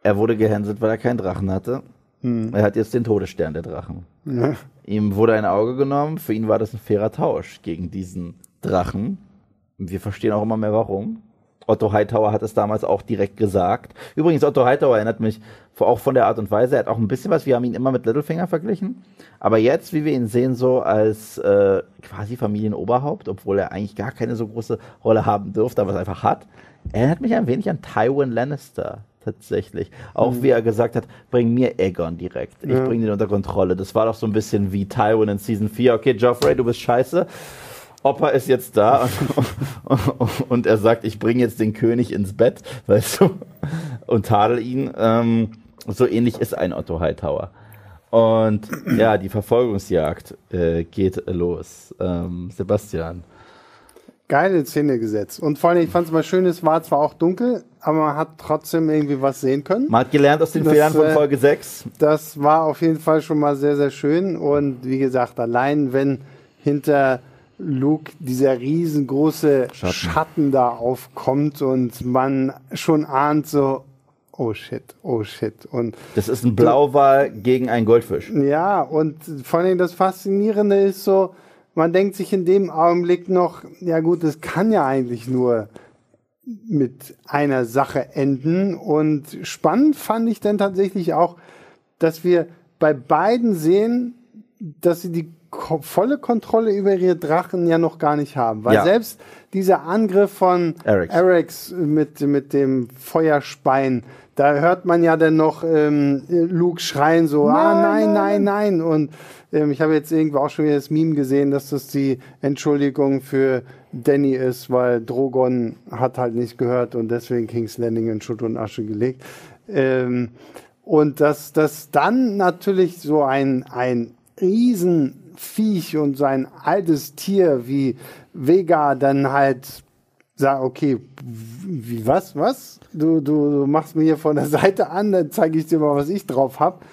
Er wurde gehänselt, weil er keinen Drachen hatte. Hm. Er hat jetzt den Todesstern der Drachen. Ja. Ihm wurde ein Auge genommen, für ihn war das ein fairer Tausch gegen diesen Drachen. Wir verstehen auch immer mehr warum. Otto Hightower hat es damals auch direkt gesagt. Übrigens, Otto Hightower erinnert mich auch von der Art und Weise, er hat auch ein bisschen was, wir haben ihn immer mit Littlefinger verglichen. Aber jetzt, wie wir ihn sehen, so als äh, quasi Familienoberhaupt, obwohl er eigentlich gar keine so große Rolle haben dürfte, aber es einfach hat, erinnert mich ein wenig an Tywin Lannister tatsächlich. Auch mhm. wie er gesagt hat, bring mir Aegon direkt. Ich ja. bring den unter Kontrolle. Das war doch so ein bisschen wie Tywin in Season 4. Okay, Joffrey, du bist scheiße. Opa ist jetzt da und, <laughs> und er sagt, ich bringe jetzt den König ins Bett, weißt du, und tadel ihn. Ähm, so ähnlich ist ein Otto Hightower. Und ja, die Verfolgungsjagd äh, geht los. Ähm, Sebastian. Geile Szene gesetzt. Und vor allem, ich fand es mal schön, es war zwar auch dunkel, aber man hat trotzdem irgendwie was sehen können. Man hat gelernt aus den das, Fehlern von äh, Folge 6. Das war auf jeden Fall schon mal sehr, sehr schön. Und wie gesagt, allein wenn hinter Luke dieser riesengroße Schatten. Schatten da aufkommt und man schon ahnt so, oh shit, oh shit. Und Das ist ein Blauwal gegen einen Goldfisch. ja, und vor allem das Faszinierende ist so, man denkt sich in dem Augenblick noch, ja gut, das kann ja eigentlich nur mit einer Sache enden. Und spannend fand ich dann tatsächlich auch, dass wir bei beiden sehen, dass sie die ko volle Kontrolle über ihre Drachen ja noch gar nicht haben. Weil Ja. selbst dieser Angriff von Erex. Erex mit, mit dem Feuerspein, da hört man ja dann noch ähm, Luke schreien so, ah nein, nein, nein. Und ähm, ich habe jetzt irgendwo auch schon wieder das Meme gesehen, dass das die Entschuldigung für Danny ist, weil Drogon hat halt nicht gehört und deswegen King's Landing in Schutt und Asche gelegt. Ähm, und dass das dann natürlich so ein, ein Riesenviech und so ein altes Tier wie Vega dann halt sagt, okay, wie was, was? Du, du, du machst mir hier von der <laughs> Seite an, dann zeige ich dir mal, was ich drauf hab.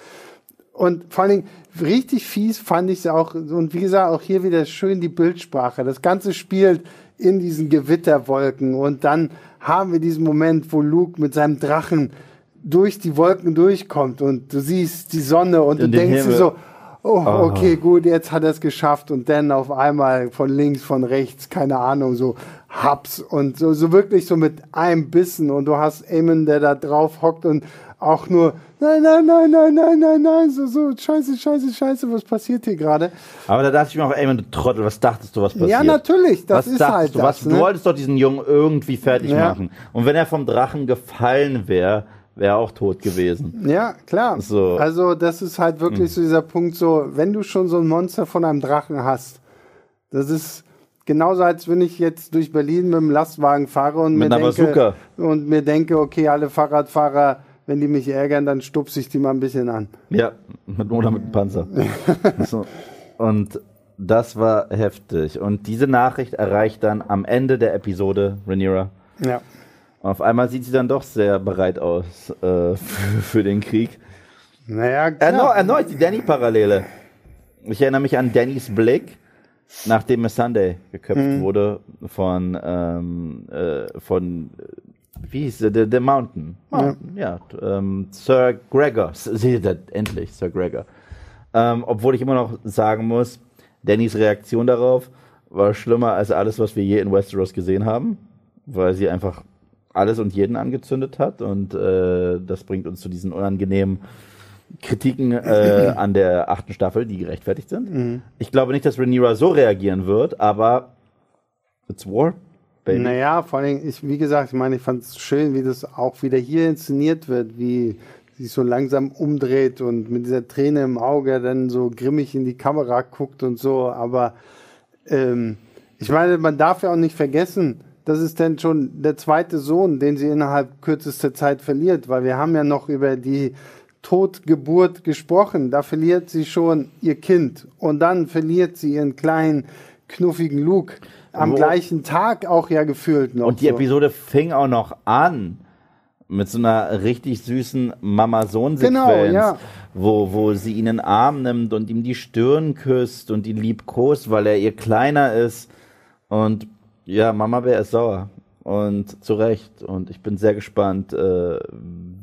Und vor allen Dingen richtig fies fand ich es auch. Und wie gesagt, auch hier wieder schön die Bildsprache. Das Ganze spielt in diesen Gewitterwolken. Und dann haben wir diesen Moment, wo Luke mit seinem Drachen durch die Wolken durchkommt und du siehst die Sonne und In du den denkst dir Himmel. so, oh, okay, gut, jetzt hat er es geschafft und dann auf einmal von links, von rechts, keine Ahnung, so Haps und so, so wirklich so mit einem Bissen und du hast Eamon, der da drauf hockt und auch nur, nein, nein, nein, nein, nein, nein, nein, so, so, scheiße, scheiße, scheiße, was passiert hier gerade? Aber da dachte ich mir auch, ey, du Trottel, was dachtest du, was passiert? Ja, natürlich, das was ist halt du, das, was, ne? Du wolltest doch diesen Jungen irgendwie fertig Ja. machen. Und wenn er vom Drachen gefallen wäre, wäre auch tot gewesen. Ja, klar. So. Also, das ist halt wirklich so dieser Punkt, so, wenn du schon so ein Monster von einem Drachen hast, das ist genauso, als wenn ich jetzt durch Berlin mit dem Lastwagen fahre und, Mit mir, denke, und mir denke, okay, alle Fahrradfahrer, wenn die mich ärgern, dann stupse ich die mal ein bisschen an. Ja, mit, oder mit dem Panzer. <laughs> so. Und das war heftig. Und diese Nachricht erreicht dann am Ende der Episode Rhaenyra. Ja. Und auf einmal sieht sie dann doch sehr bereit aus äh, für, für den Krieg. Naja, Erneut, klar. erneut die Danny-Parallele. Ich erinnere mich an Dannys Blick, nachdem Miss Sunday geköpft Mhm. wurde von, ähm, äh, von, wie hieß der, der, der Mountain. Mountain, ja. ähm, Sir Gregor. Seht ihr, endlich, Sir Gregor. Ähm, obwohl ich immer noch sagen muss, Dannys Reaktion darauf war schlimmer als alles, was wir je in Westeros gesehen haben, weil sie einfach alles und jeden angezündet hat und äh, das bringt uns zu diesen unangenehmen Kritiken äh, <clears throat> an der achten Staffel, die gerechtfertigt sind. Ich glaube nicht, dass Rhaenyra so reagieren wird, aber it's war, baby. Naja, vor allem, ich, wie gesagt, ich meine, ich fand es schön, wie das auch wieder hier inszeniert wird, wie sich so langsam umdreht und mit dieser Träne im Auge dann so grimmig in die Kamera guckt und so. Aber ähm, ich meine, man darf ja auch nicht vergessen, das ist dann schon der zweite Sohn, den sie innerhalb kürzester Zeit verliert, weil wir haben ja noch über die Totgeburt gesprochen. Da verliert sie schon ihr Kind und dann verliert sie ihren kleinen, knuffigen Luke. Am Wo- gleichen Tag auch ja gefühlt noch. Und die so. Episode fing auch noch an mit so einer richtig süßen Mama-Sohn-Sequenz, Genau, ja. wo, wo sie ihn in den Arm nimmt und ihm die Stirn küsst und ihn liebkost, weil er ihr kleiner ist. Und ja, Mama Bär ist sauer. Und zu Recht. Und ich bin sehr gespannt, äh,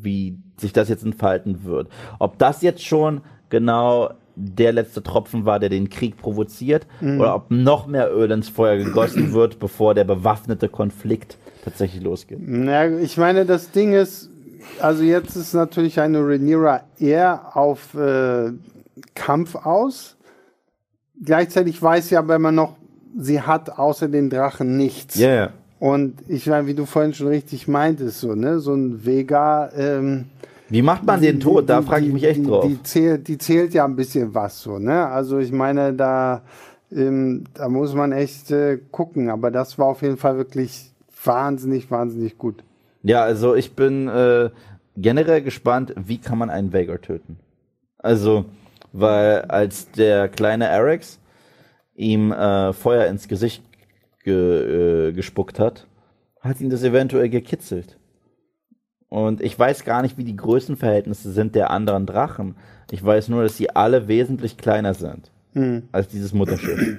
wie sich das jetzt entfalten wird. Ob das jetzt schon genau der letzte Tropfen war, der den Krieg provoziert, oder ob noch mehr Öl ins Feuer gegossen wird, bevor der bewaffnete Konflikt tatsächlich losgeht. Na, ich meine, das Ding ist, also jetzt ist natürlich eine Rhaenyra eher auf äh, Kampf aus. Gleichzeitig weiß sie aber immer noch, sie hat außer den Drachen nichts. Ja, ja. Und ich meine, wie du vorhin schon richtig meintest, so, ne, so ein Vega, ähm, Wie macht man den die- tot? Da die- frage ich mich echt die, drauf. Die zählt, die zählt ja ein bisschen was so, ne? Also ich meine, da, ähm, da muss man echt äh, gucken. Aber das war auf jeden Fall wirklich wahnsinnig, wahnsinnig gut. Ja, also ich bin äh, generell gespannt, wie kann man einen Vagar töten? Also, weil als der kleine Erex ihm äh, Feuer ins Gesicht ge, äh, gespuckt hat, hat ihn das eventuell gekitzelt. Und ich weiß gar nicht, wie die Größenverhältnisse sind der anderen Drachen. Ich weiß nur, dass sie alle wesentlich kleiner sind als dieses Mutterschiff.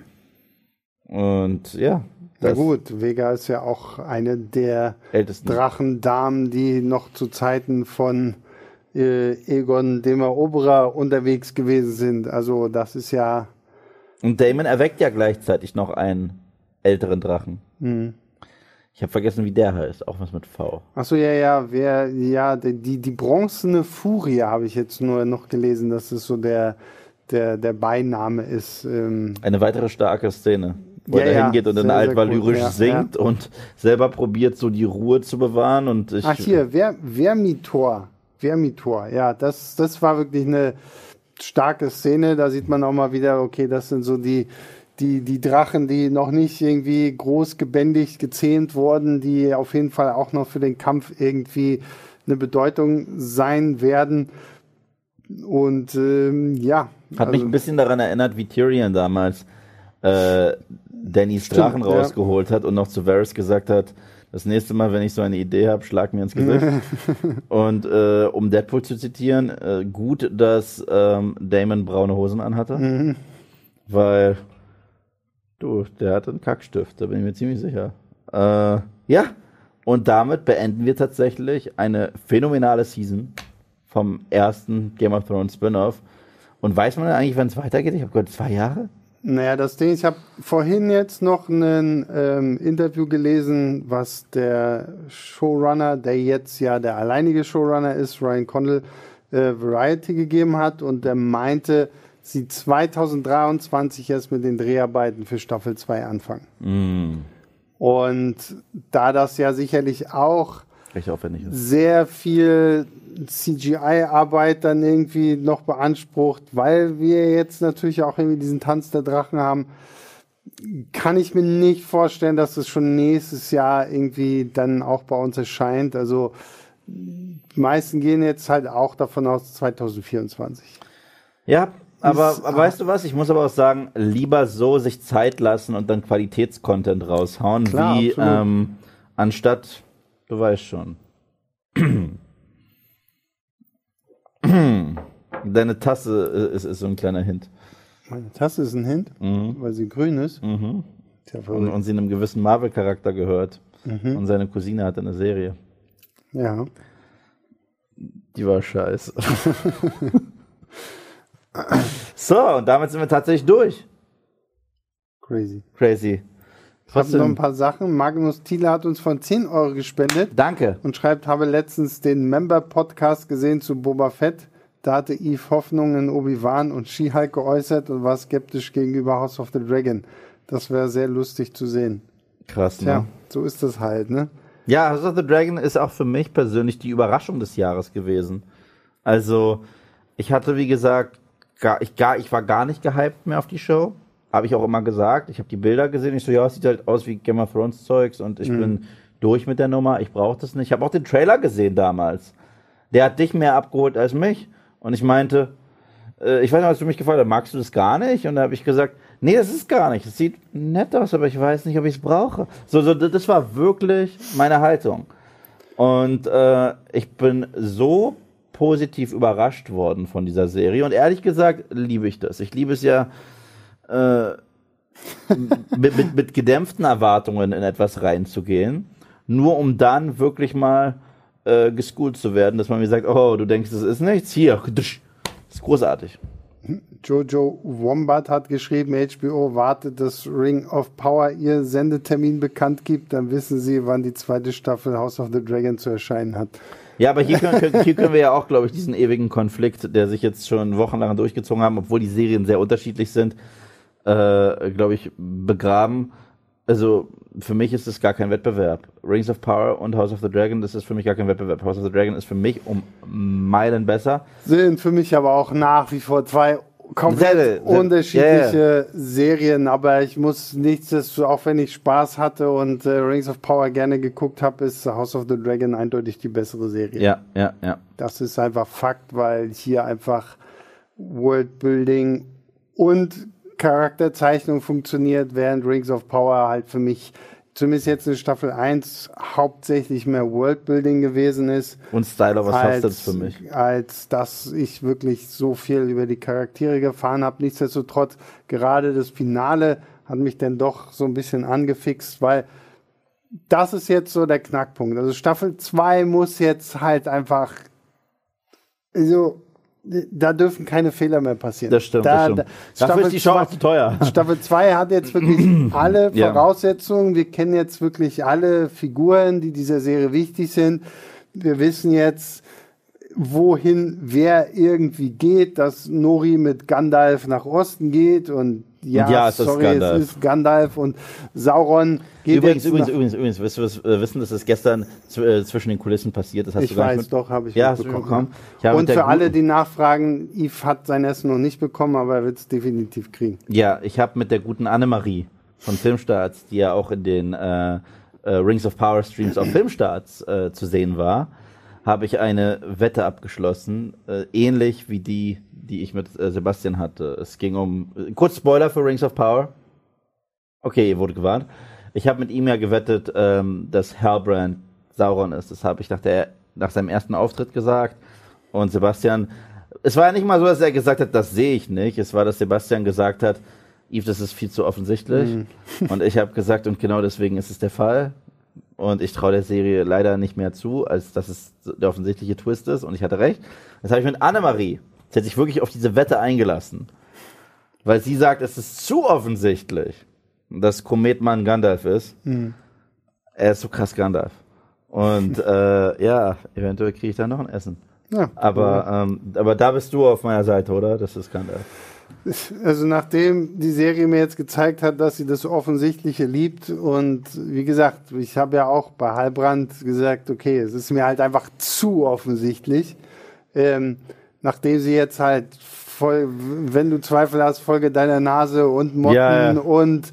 Und ja, Na gut, Vega ist ja auch eine der Ältesten. Drachendamen, die noch zu Zeiten von äh, Egon dem Eroberer unterwegs gewesen sind. Also das ist ja Und Damon erweckt ja gleichzeitig noch einen älteren Drachen. Mhm. Ich habe vergessen, wie der heißt. Auch was mit V. Achso, ja, ja, wer, ja, die, die, bronzene Furie habe ich jetzt nur noch gelesen, dass es so der, der, der Beiname ist. Ähm, Eine weitere starke Szene. Wo Ja, er ja, hingeht und dann sehr, sehr altvalyrisch cool, ja, singt und selber probiert, so die Ruhe zu bewahren. Und ich, ach hier, Ver, Vermitor. Vermitor, ja, das, das war wirklich eine starke Szene. Da sieht man auch mal wieder, okay, das sind so die, die, die Drachen, die noch nicht irgendwie groß gebändigt, gezähmt wurden, die auf jeden Fall auch noch für den Kampf irgendwie eine Bedeutung sein werden. Und ähm, ja. Hat mich also- ein bisschen daran erinnert, wie Tyrion damals äh, Dannys Drachen ja. rausgeholt hat und noch zu Varys gesagt hat, das nächste Mal, wenn ich so eine Idee habe, schlag mir ins Gesicht. <laughs> und äh, um Deadpool zu zitieren, äh, gut, dass ähm, Damon braune Hosen anhatte, Mhm. weil du, der hatte einen Kackstift, da bin ich mir ziemlich sicher. Äh, ja, und damit beenden wir tatsächlich eine phänomenale Season vom ersten Game of Thrones Spin-off. Und weiß man eigentlich, wann es weitergeht? Ich habe gehört, zwei Jahre? Naja, das Ding, ich habe vorhin jetzt noch ein ähm, Interview gelesen, was der Showrunner, der jetzt ja der alleinige Showrunner ist, Ryan Condal, äh, Variety gegeben hat. Und der meinte, sie 2023 erst mit den Dreharbeiten für Staffel 2 anfangen. Und da das ja sicherlich auch sehr viel CGI-Arbeit dann irgendwie noch beansprucht, weil wir jetzt natürlich auch irgendwie diesen Tanz der Drachen haben, kann ich mir nicht vorstellen, dass es schon nächstes Jahr irgendwie dann auch bei uns erscheint. Also die meisten gehen jetzt halt auch davon aus 2024. Ja, aber, weißt du was? Ich muss aber auch sagen, lieber so sich Zeit lassen und dann Qualitätscontent raushauen, Klar, wie absolut. ähm, anstatt, du weißt schon. <clears throat> <clears throat> Deine Tasse ist, ist so ein kleiner Hint. Meine Tasse ist ein Hint, weil sie grün ist. Tja, Und, und sie einem gewissen Marvel-Charakter gehört. Mhm. Und seine Cousine hatte eine Serie. Ja. Die war scheiße. <laughs> so, und damit sind wir tatsächlich durch. Crazy. Crazy. Ich habe noch ein paar Sachen. Magnus Thiele hat uns von 10 Euro gespendet. danke. und schreibt, habe letztens den Member-Podcast gesehen zu Boba Fett. Da hatte Eve Hoffnungen in Obi-Wan und She-Hulk geäußert und war skeptisch gegenüber House of the Dragon. Das wäre sehr lustig zu sehen. Krass, ne? Tja, so ist das halt, ne? Ja, House of the Dragon ist auch für mich persönlich die Überraschung des Jahres gewesen. Also, ich hatte, wie gesagt, gar, ich, gar, ich war gar nicht gehypt mehr auf die Show. Habe ich auch immer gesagt. Ich habe die Bilder gesehen. Ich so, ja, es sieht halt aus wie Game of Thrones Zeugs und ich bin durch mit der Nummer. Ich brauche das nicht. Ich habe auch den Trailer gesehen damals. Der hat dich mehr abgeholt als mich. Und ich meinte, äh, ich weiß nicht, was du mich gefragt hast, magst du das gar nicht? Und da habe ich gesagt, nee, das ist gar nicht. Es sieht nett aus, aber ich weiß nicht, ob ich es brauche. So, so, das das war wirklich meine Haltung. Und äh, ich bin so positiv überrascht worden von dieser Serie. Und ehrlich gesagt liebe ich das. Ich liebe es ja, äh, mit, mit, mit gedämpften Erwartungen in etwas reinzugehen, nur um dann wirklich mal äh, geschoolt zu werden, dass man mir sagt, oh, du denkst, das ist nichts, hier, das ist großartig. Jojo Wombat hat geschrieben, HBO wartet, dass Ring of Power ihr Sendetermin bekannt gibt. Dann wissen sie, wann die zweite Staffel House of the Dragon zu erscheinen hat. Ja, aber hier können, können- hier können wir ja auch, glaube ich, diesen ewigen Konflikt, der sich jetzt schon wochenlang durchgezogen haben, obwohl die Serien sehr unterschiedlich sind, äh, glaube ich, begraben. Also für mich ist es gar kein Wettbewerb. Rings of Power und House of the Dragon, das ist für mich gar kein Wettbewerb. House of the Dragon ist für mich um Meilen besser. Sind für mich aber auch nach wie vor zwei komplett Sehr, sehr, unterschiedliche Serien, aber ich muss nichts, auch wenn ich Spaß hatte und äh, Rings of Power gerne geguckt habe, ist House of the Dragon eindeutig die bessere Serie. Ja, ja, ja. Das ist einfach Fakt, weil hier einfach Worldbuilding und Charakterzeichnung funktioniert, während Rings of Power halt für mich, zumindest jetzt in Staffel 1, hauptsächlich mehr Worldbuilding gewesen ist Und Style of a Substance für mich. als dass ich wirklich so viel über die Charaktere gefahren habe. Nichtsdestotrotz, gerade das Finale hat mich dann doch so ein bisschen angefixt, weil das ist jetzt so der Knackpunkt. Also Staffel 2 muss jetzt halt einfach so da dürfen keine Fehler mehr passieren. Das stimmt. Da, das stimmt. Da, Dafür Staffel ist die Show auch zu teuer. Staffel 2 hat jetzt wirklich <clears throat> alle. Voraussetzungen. Wir kennen jetzt wirklich alle Figuren, die dieser Serie wichtig sind. Wir wissen jetzt, wohin wer irgendwie geht, dass Nori mit Gandalf nach Osten geht und ja, ja, es ist sorry, Gandalf. es ist Gandalf und Sauron geht Übrigens, übrigens, übrigens, übrigens, wirst du was, äh, wissen, dass es gestern äh, zwischen den Kulissen passiert ist? Hast ich weiß, doch, habe ich Ja? Ich habe Und für alle, die nachfragen, Yves hat sein Essen noch nicht bekommen, aber er wird es definitiv kriegen. Ja, ich habe mit der guten Annemarie von Filmstarts, die ja auch in den äh, äh, Rings of Power Streams auf Filmstarts zu sehen war, habe ich eine Wette abgeschlossen, äh, ähnlich wie die, die ich mit äh, Sebastian hatte. Es ging um, äh, kurz Spoiler für Rings of Power. Okay, ihr wurde gewarnt. Ich habe mit ihm ja gewettet, ähm, dass Halbrand Sauron ist. Das habe ich nach, der, nach seinem ersten Auftritt gesagt. Und Sebastian, es war ja nicht mal so, dass er gesagt hat, das sehe ich nicht. Es war, dass Sebastian gesagt hat, Yves, das ist viel zu offensichtlich. Und ich habe gesagt, und genau deswegen ist es der Fall. Und ich traue der Serie leider nicht mehr zu, als dass es der offensichtliche Twist ist. Und ich hatte recht. Das habe ich mit Annemarie. Sie hat sich wirklich auf diese Wette eingelassen. Weil sie sagt, es ist zu offensichtlich, dass Kometmann Gandalf ist. Er ist so krass Gandalf. Und <laughs> äh, ja, eventuell kriege ich da noch ein Essen. Ja. Aber, ähm, aber da bist du auf meiner Seite, oder? Das ist Gandalf. Also nachdem die Serie mir jetzt gezeigt hat, dass sie das Offensichtliche liebt und wie gesagt, ich habe ja auch bei Heilbrand gesagt, okay, es ist mir halt einfach zu offensichtlich. Ähm, nachdem sie jetzt halt voll, wenn du Zweifel hast, Folge deiner Nase und Motten Ja, und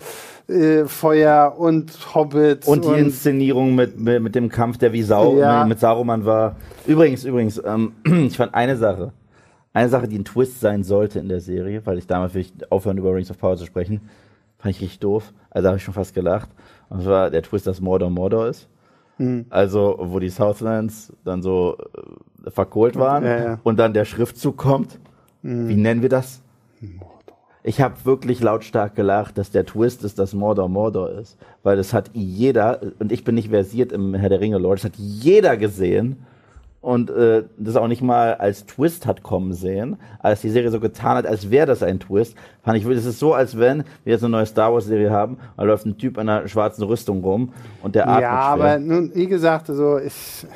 äh, Feuer und Hobbits Und die Inszenierung mit, mit, mit dem Kampf, der wie Sau Ja. mit Saruman war. Übrigens, übrigens, ähm, <clears throat> ich fand eine Sache, eine Sache, die ein Twist sein sollte in der Serie, weil ich damals will ich aufhören, über Rings of Power zu sprechen, fand ich richtig doof. Also da habe ich schon fast gelacht. Und zwar der Twist, dass Mordor Mordor ist. Hm. Also, wo die Southlands dann so äh, verkohlt waren Ja, ja. und dann der Schriftzug kommt. Wie nennen wir das? Ich habe wirklich lautstark gelacht, dass der Twist ist, dass Mordor Mordor ist. Weil das hat jeder, und ich bin nicht versiert im Herr der Ringe Lord, das hat jeder gesehen. Und äh, das auch nicht mal als Twist hat kommen sehen, als die Serie so getan hat, als wäre das ein Twist. Fand ich, es ist so, als wenn wir jetzt eine neue Star Wars Serie haben, da läuft ein Typ in einer schwarzen Rüstung rum und der atmet Ja, aber nun, wie gesagt, also ich,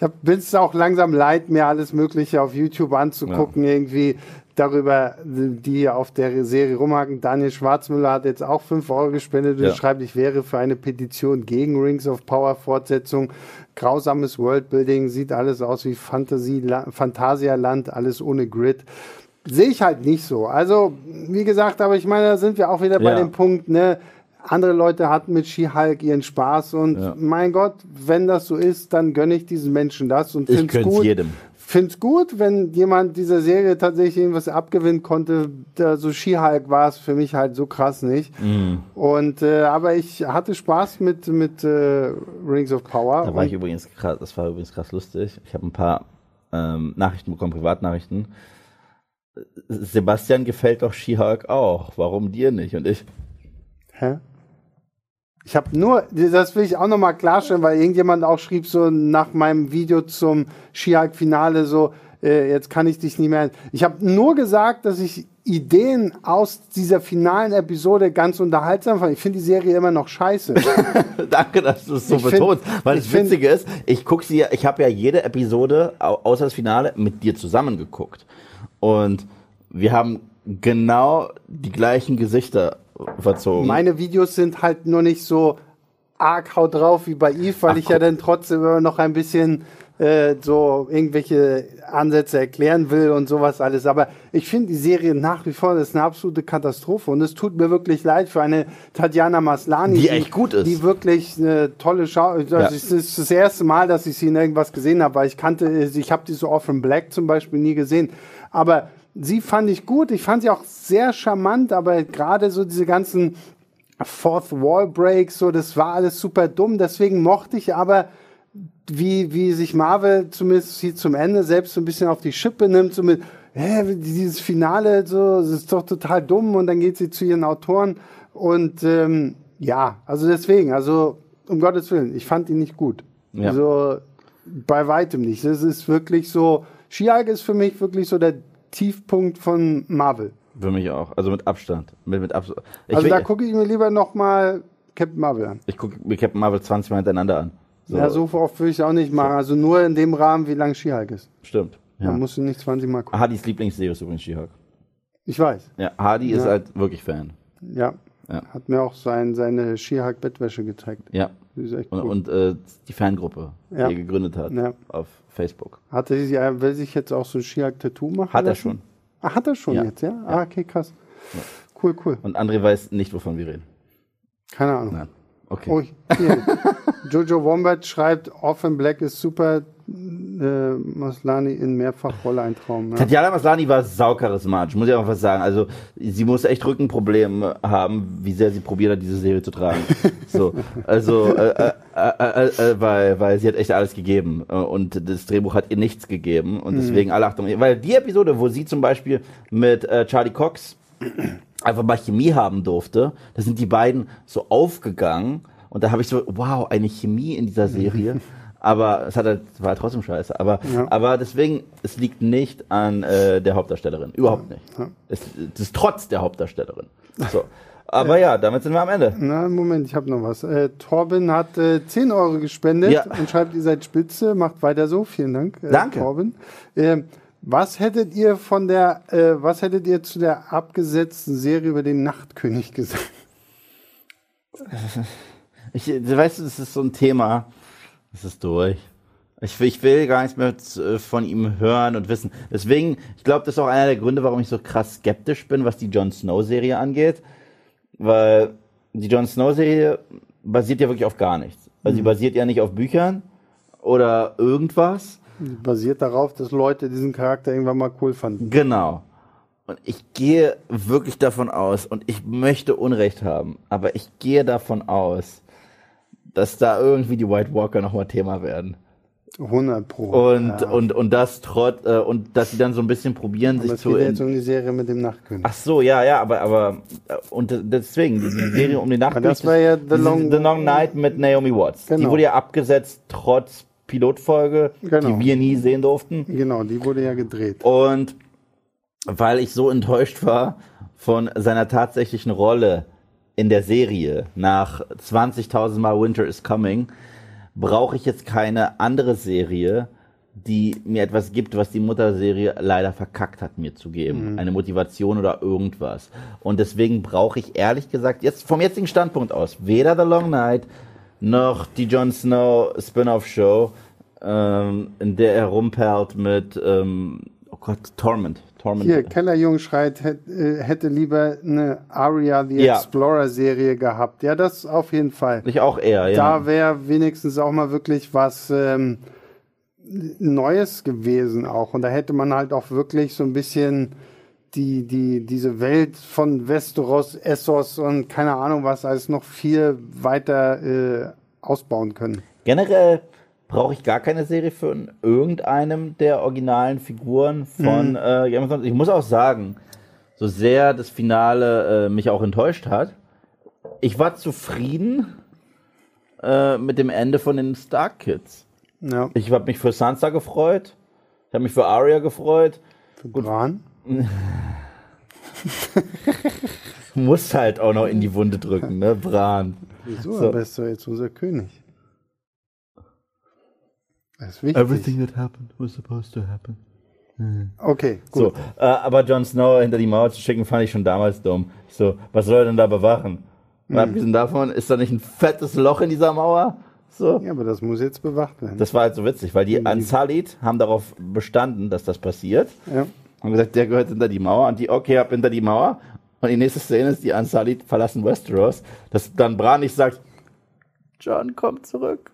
ich bin es auch langsam leid, mir alles Mögliche auf YouTube anzugucken, irgendwie darüber, die auf der Serie rumhaken. Daniel Schwarzmüller hat jetzt auch 5 Euro gespendet und Ja. schreibt, ich wäre für eine Petition gegen Rings of Power Fortsetzung. Grausames Worldbuilding, sieht alles aus wie Fantasie, Phantasialand, alles ohne Grid. Sehe ich halt nicht so. Also, wie gesagt, aber ich meine, da sind wir auch wieder bei Ja. dem Punkt, ne? Andere Leute hatten mit She-Hulk ihren Spaß und Ja. mein Gott, wenn das so ist, dann gönne ich diesen Menschen das und find's gönn's gut. jedem. Find's gut, wenn jemand dieser Serie tatsächlich irgendwas abgewinnen konnte. Da, so She-Hulk war es für mich halt so krass nicht. Mhm. Und äh, aber ich hatte Spaß mit mit äh, Rings of Power. Da war ich übrigens krass, das war übrigens krass lustig. Ich habe ein paar ähm, Nachrichten bekommen, Privatnachrichten. Sebastian gefällt doch She-Hulk auch. Warum dir nicht? Und ich, hä? Ich habe nur, das will ich auch nochmal klarstellen, weil irgendjemand auch schrieb so nach meinem Video zum She-Hulk-Finale so, äh, jetzt kann ich dich nicht mehr. Ich habe nur gesagt, dass ich Ideen aus dieser finalen Episode ganz unterhaltsam fand. Ich finde die Serie immer noch scheiße. <laughs> danke, dass du es so Ich find- betonst. Weil das Witzige ist, ich gucke sie ja, ich habe ja jede Episode, au- außer das Finale, mit dir zusammen geguckt. Und wir haben genau die gleichen Gesichter verzogen. Meine Videos sind halt nur nicht so arg haut drauf wie bei Eve, weil Ach, ich ja dann trotzdem immer noch ein bisschen äh, so irgendwelche Ansätze erklären will und sowas alles. Aber ich finde die Serie nach wie vor das ist eine absolute Katastrophe und es tut mir wirklich leid für eine Tatjana Maslani, Die echt gut ist. die wirklich eine tolle Schau. Das Ja. ist das, ist das erste Mal, dass ich sie in irgendwas gesehen habe, weil ich kannte, ich habe diese Orphan Black zum Beispiel nie gesehen. Aber sie fand ich gut. Ich fand sie auch sehr charmant, aber gerade so diese ganzen Fourth Wall Breaks, so, das war alles super dumm. Deswegen mochte ich aber, wie, wie sich Marvel zumindest hier zum Ende selbst so ein bisschen auf die Schippe nimmt, so mit, hä, dieses Finale, so, das ist doch total dumm und dann geht sie zu ihren Autoren und ähm, ja, also deswegen, also um Gottes Willen, ich fand ihn nicht gut. Ja. Also bei weitem nicht. Das ist wirklich so, She-Hulk ist für mich wirklich so der Tiefpunkt von Marvel. Für mich auch. Also mit Abstand. Mit, mit Abstand. Ich, also will- da gucke ich mir lieber noch mal Captain Marvel an. ich gucke mir Captain Marvel 20 Mal hintereinander an. So, Ja, so oft würde ich es auch nicht machen. Also nur in dem Rahmen, wie lang She-Hulk ist. Stimmt. Da Ja. musst du nicht 20 Mal gucken. Hardys Lieblingsserie ist übrigens She-Hulk. Ich weiß. Ja, Hardy ist Ja. halt wirklich Fan. Ja. Ja. Hat mir auch sein, seine She-Hulk-Bettwäsche gezeigt. Ja. Ist echt Und, cool. und äh, die Fangruppe, die er gegründet hat Ja. auf Facebook. Hat er sich, er will sich jetzt auch so ein She-Hulk-Tattoo machen? Hat er lassen? schon. Ah, hat er schon Ja. jetzt, ja? Ah, okay, krass. Cool, cool. Und André weiß nicht, wovon wir reden. Keine Ahnung. Nein. Okay. Oh. <laughs> Jojo Wombat schreibt, Off in Black ist super. Äh, Maslani in Mehrfachrolle ein Traum. Ja. Tatjana Maslany war saucharismatisch, muss ich auch was sagen. Also sie muss echt Rückenprobleme haben, wie sehr sie probiert hat, diese Serie zu tragen. <laughs> so, also äh, äh, äh, äh, weil, weil sie hat echt alles gegeben äh, und das Drehbuch hat ihr nichts gegeben und deswegen alle Achtung. Weil die Episode, wo sie zum Beispiel mit äh, Charlie Cox <clears throat> einfach mal Chemie haben durfte, da sind die beiden so aufgegangen und da habe ich so, wow, eine Chemie in dieser Serie. <laughs> Aber es hat halt, war halt trotzdem scheiße. Aber, Ja. aber deswegen, es liegt nicht an äh, der Hauptdarstellerin. Überhaupt nicht. Es, es ist trotz der Hauptdarstellerin. So. Aber ja, damit sind wir am Ende. Na, Moment, ich habe noch was. Äh, Torben hat äh, 10 Euro gespendet Ja. und schreibt, ihr seid spitze, macht weiter so. Vielen Dank, äh, Danke. Torben. Ähm, was hättet ihr von der, äh, was hättet ihr zu der abgesetzten Serie über den Nachtkönig gesagt? <laughs> Ich, du weißt, du, das ist so ein Thema. Das ist durch. Ich, will- ich will gar nichts mehr äh, von ihm hören und wissen. Deswegen, ich glaube, das ist auch einer der Gründe, warum ich so krass skeptisch bin, was die Jon Snow-Serie angeht. Weil die Jon Snow-Serie basiert ja wirklich auf gar nichts. Also sie basiert ja nicht auf Büchern oder irgendwas. Basiert darauf, dass Leute diesen Charakter irgendwann mal cool fanden. Genau. Und ich gehe wirklich davon aus, und ich möchte Unrecht haben, aber ich gehe davon aus, dass da irgendwie die White Walker nochmal Thema werden. 100 Pro. Und, ja. und, und das trotz, äh, und dass sie dann so ein bisschen probieren, Aber sich es zu. geht jetzt um die Serie mit dem Nachtkönig. ach so, ja, ja, aber, aber, äh, und deswegen, die, die Serie um die Nacht. Aber das war ja The Long- The Long Night mit Naomi Watts. Die Genau. wurde ja abgesetzt, trotz Pilotfolge, Genau. die wir nie sehen durften. Genau, die wurde ja gedreht. Und weil ich so enttäuscht war von seiner tatsächlichen Rolle in der Serie nach 20.000 Mal Winter is Coming, brauche ich jetzt keine andere Serie, die mir etwas gibt, was die Mutterserie leider verkackt hat, mir zu geben. Eine Motivation oder irgendwas. Und deswegen brauche ich ehrlich gesagt, jetzt vom jetzigen Standpunkt aus, weder The Long Night noch die Jon Snow Spin-off-Show, ähm, in der er rumperlt mit, ähm, oh Gott, Torment. Torment. Hier, Kellerjung schreit, äh, hätte lieber eine Aria the Ja. Explorer Serie gehabt. Ja, das auf jeden Fall. Ich auch eher, ja. Da wäre wenigstens auch mal wirklich was ähm, Neues gewesen auch. Und da hätte man halt auch wirklich so ein bisschen die, die, diese Welt von Westeros, Essos und keine Ahnung was alles noch viel weiter äh, ausbauen können. Generell brauche ich gar keine Serie von irgendeinem der originalen Figuren von äh, Game of Thrones. Ich muss auch sagen, so sehr das Finale äh, mich auch enttäuscht hat, ich war zufrieden äh, mit dem Ende von den Stark Kids. Ja, Ich habe mich für Sansa gefreut, ich habe mich für Arya gefreut. für Bran. <laughs> Muss halt auch noch in die Wunde drücken, ne, Bran. Wieso? So. Aber ist doch jetzt unser König. Das ist wichtig. that happened was supposed to happen. Okay, So, gut. äh, aber Jon Snow hinter die Mauer zu schicken, fand ich schon damals dumm. Ich so, was soll er denn da bewachen? Und abgesehen davon, ist da nicht ein fettes Loch in dieser Mauer? So. Ja, aber das muss jetzt bewacht werden. Das war halt so witzig, weil die Unsullied haben darauf bestanden, dass das passiert. ja. Haben gesagt, der gehört hinter die Mauer. Und die, okay, ab hinter die Mauer. Und die nächste Szene ist, die Unsullied verlassen Westeros. Dass dann Bran nicht sagt, John, komm zurück.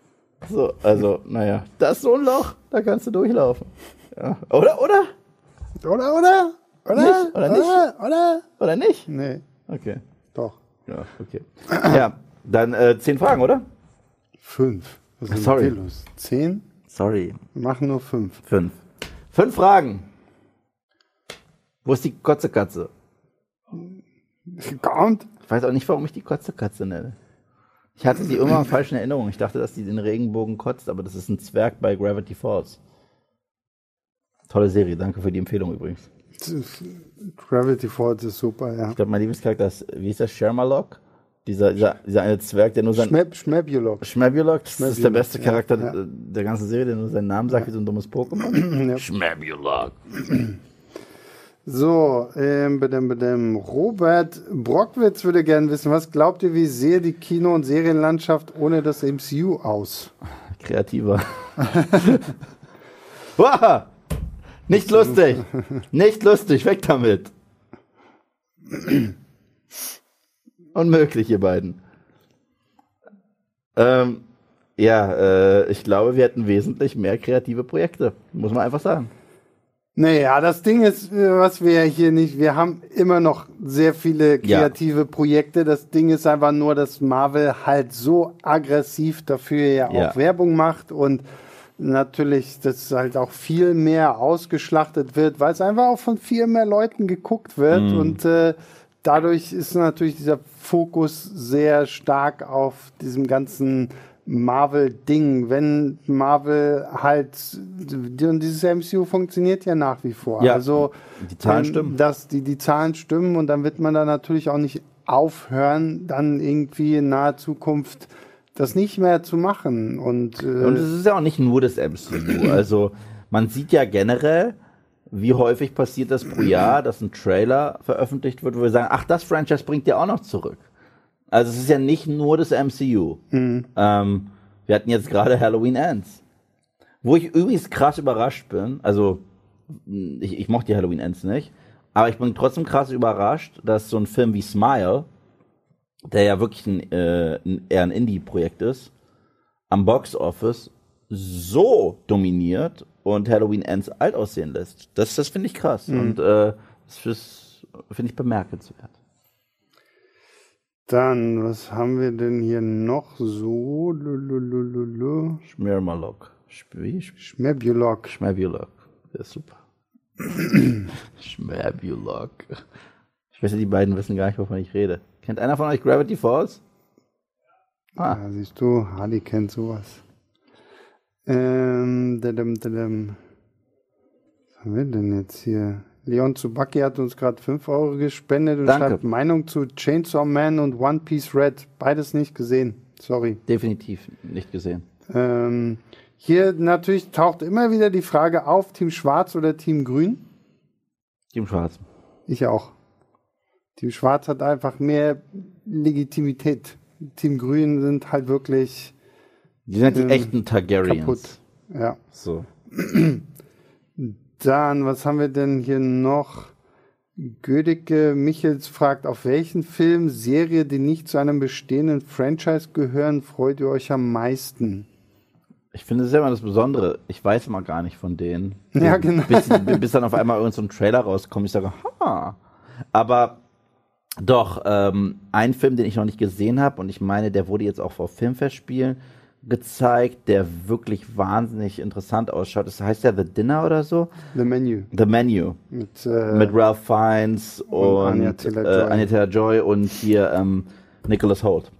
So, also, naja, das ist so ein Loch, da kannst du durchlaufen. Ja. Oder, oder? Oder, oder? Oder? Nicht, oder nicht? Oder? oder? Oder nicht? Nee, Okay. doch. Ja, okay. Ja, dann äh, zehn Fragen, oder? Fünf. Was ist Sorry. denn los? Zehn? Sorry. Wir machen nur fünf. Fünf. Fünf Fragen. Wo ist die Kotzekatze? Kommt. Ich weiß auch nicht, warum ich die Kotzekatze nenne. Ich hatte die immer falsch in Erinnerung. Ich dachte, dass die den Regenbogen kotzt, aber das ist ein Zwerg bei Gravity Falls. Tolle Serie, danke für die Empfehlung übrigens. Gravity Falls ist super, ja. Ich glaube, mein Lieblingscharakter ist, wie ist das, Shermalock? Dieser, dieser, dieser eine Zwerg, der nur sein... Schmeb, Schmebulok. Schmebulok, das ist der Schmebulok, beste ja, Charakter ja. der ganzen Serie, der nur seinen Namen sagt, wie so ein dummes Pokémon. Ja. Schmebulok. <clears throat> So, ähm, bedem, bedem. Robert Brockwitz würde gerne wissen, was glaubt ihr, wie sehe die Kino- und Serienlandschaft ohne das MCU aus? Kreativer. <laughs> Nicht lustig! Nicht lustig, weg damit! Unmöglich, ihr beiden. Ähm, ja, äh, ich glaube, wir hätten wesentlich mehr kreative Projekte. Muss man einfach sagen. Naja, das Ding ist, äh, was wir hier nicht, wir haben immer noch sehr viele Ja. kreative Projekte. Das Ding ist einfach nur, dass Marvel halt so aggressiv dafür ja auch Ja. Werbung macht und natürlich, dass halt auch viel mehr ausgeschlachtet wird, weil es einfach auch von viel mehr Leuten geguckt wird Mhm. und äh, dadurch ist natürlich dieser Fokus sehr stark auf diesem ganzen Marvel-Ding. Wenn Marvel halt, und dieses MCU funktioniert ja nach wie vor. Ja, also, die Zahlen stimmen. Dass die, die Zahlen stimmen und dann wird man da natürlich auch nicht aufhören, dann irgendwie in naher Zukunft das nicht mehr zu machen. Und, äh, Und es ist ja auch nicht nur das MCU. <clears throat> Also, man sieht ja generell, wie häufig passiert das pro Jahr, dass ein Trailer veröffentlicht wird, wo wir sagen, ach, das Franchise bringt ja auch noch zurück. Also, es ist ja nicht nur das MCU. Ähm, wir hatten jetzt gerade Halloween Ends. Wo ich übrigens krass überrascht bin, also, ich, ich mochte die Halloween Ends nicht, aber ich bin trotzdem krass überrascht, dass so ein Film wie Smile, der ja wirklich ein, äh, ein, eher ein Indie-Projekt ist, am Box Office so dominiert und Halloween Ends alt aussehen lässt. Das, das finde ich krass und äh, das finde ich bemerkenswert. Dann, was haben wir denn hier noch so? Lululululu. Schmirmalok. Sch- Wie? Sch- Schmebulok. Schmerbulok. Der ist super. <clears throat> Schmerbulok. Ich weiß ja, die beiden wissen gar nicht, wovon ich rede. Kennt einer von euch Gravity Falls? Ah, Ja, siehst du, Hardy kennt sowas. Ähm, dadam, dadam. Was haben wir denn jetzt hier? Leon Zubacki hat uns gerade 5 Euro gespendet und Danke. schreibt Meinung zu Chainsaw Man und One Piece Red. Beides nicht gesehen. Sorry. definitiv nicht gesehen. Ähm, hier natürlich taucht immer wieder die Frage auf, Team Schwarz oder Team Grün? Team Schwarz. Ich auch. Team Schwarz hat einfach mehr Legitimität. Team Grün sind halt wirklich Die sind die Ähm, echten Targaryens. kaputt. Ja. So. <clears throat> Dann, was haben wir denn hier noch? Gödicke Michels fragt, auf welchen Film, Serie, die nicht zu einem bestehenden Franchise gehören, freut ihr euch am meisten? Ich finde es ja immer das Besondere. Ich weiß immer gar nicht von denen. <laughs> Ja, genau. Bis, bis dann auf einmal irgendein so ein Trailer rauskommt. Ich sage, ha. Aber doch, ähm, ein Film, den ich noch nicht gesehen habe, und ich meine, der wurde jetzt auch vor Filmfestspielen gezeigt, der wirklich wahnsinnig interessant ausschaut. Das heißt ja The Dinner oder so. The Menu. The Menu. Mit, äh, Mit Ralph Fiennes und, Anya Taylor-Joy. äh, Anya Taylor-Joy und hier ähm, Nicholas Holt.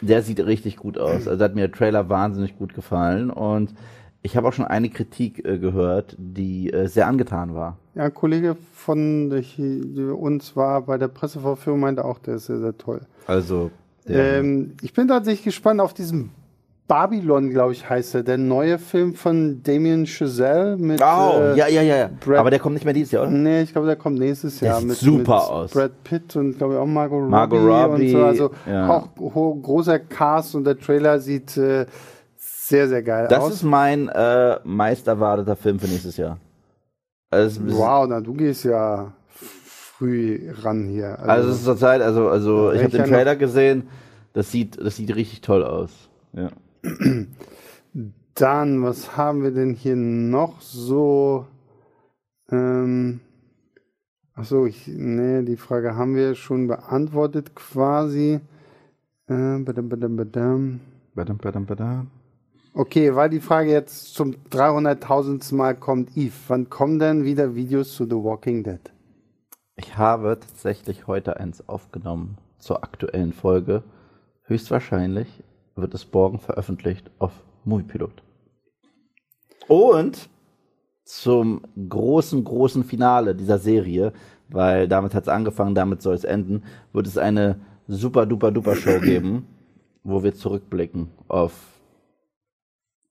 Der sieht richtig gut aus. Also hat mir der Trailer wahnsinnig gut gefallen und ich habe auch schon eine Kritik äh, gehört, die äh, sehr angetan war. ja, ein Kollege von uns war bei der Pressevorführung, meinte auch, der ist sehr, sehr toll. Also Ähm, ich bin tatsächlich gespannt auf diesen Babylon, glaube ich, heißt er. Der neue Film von Damien Chazelle mit. oh, äh, ja, ja, ja. Brad- Aber der kommt nicht mehr dieses Jahr, oder? Nee, ich glaube, der kommt nächstes Der Jahr sieht mit, super mit aus. Brad Pitt und glaube ich auch Margot, Margot Robbie, und Robbie, so. Also ja. auch großer Cast und der Trailer sieht äh, sehr, sehr geil Das aus. ist mein äh, meist erwarteter Film für nächstes Jahr. Also, wow, na du gehst ja früh ran hier. also es ist zur Zeit, also, also ich habe den Trailer gesehen, das sieht, das sieht richtig toll aus. Ja. Dann, was haben wir denn hier noch so? Ähm, achso, ich, nee, die Frage haben wir schon beantwortet quasi. Ähm, badam, badam, badam. Badam, badam, badam. Okay, weil die Frage jetzt zum 300.000. Mal kommt, Eve, wann kommen denn wieder Videos zu The Walking Dead? Ich habe tatsächlich heute eins aufgenommen zur aktuellen Folge. Höchstwahrscheinlich wird es morgen veröffentlicht auf Moviepilot. Und zum großen, großen Finale dieser Serie, weil damit hat es angefangen, damit soll es enden, wird es eine super duper duper Show geben, wo wir zurückblicken auf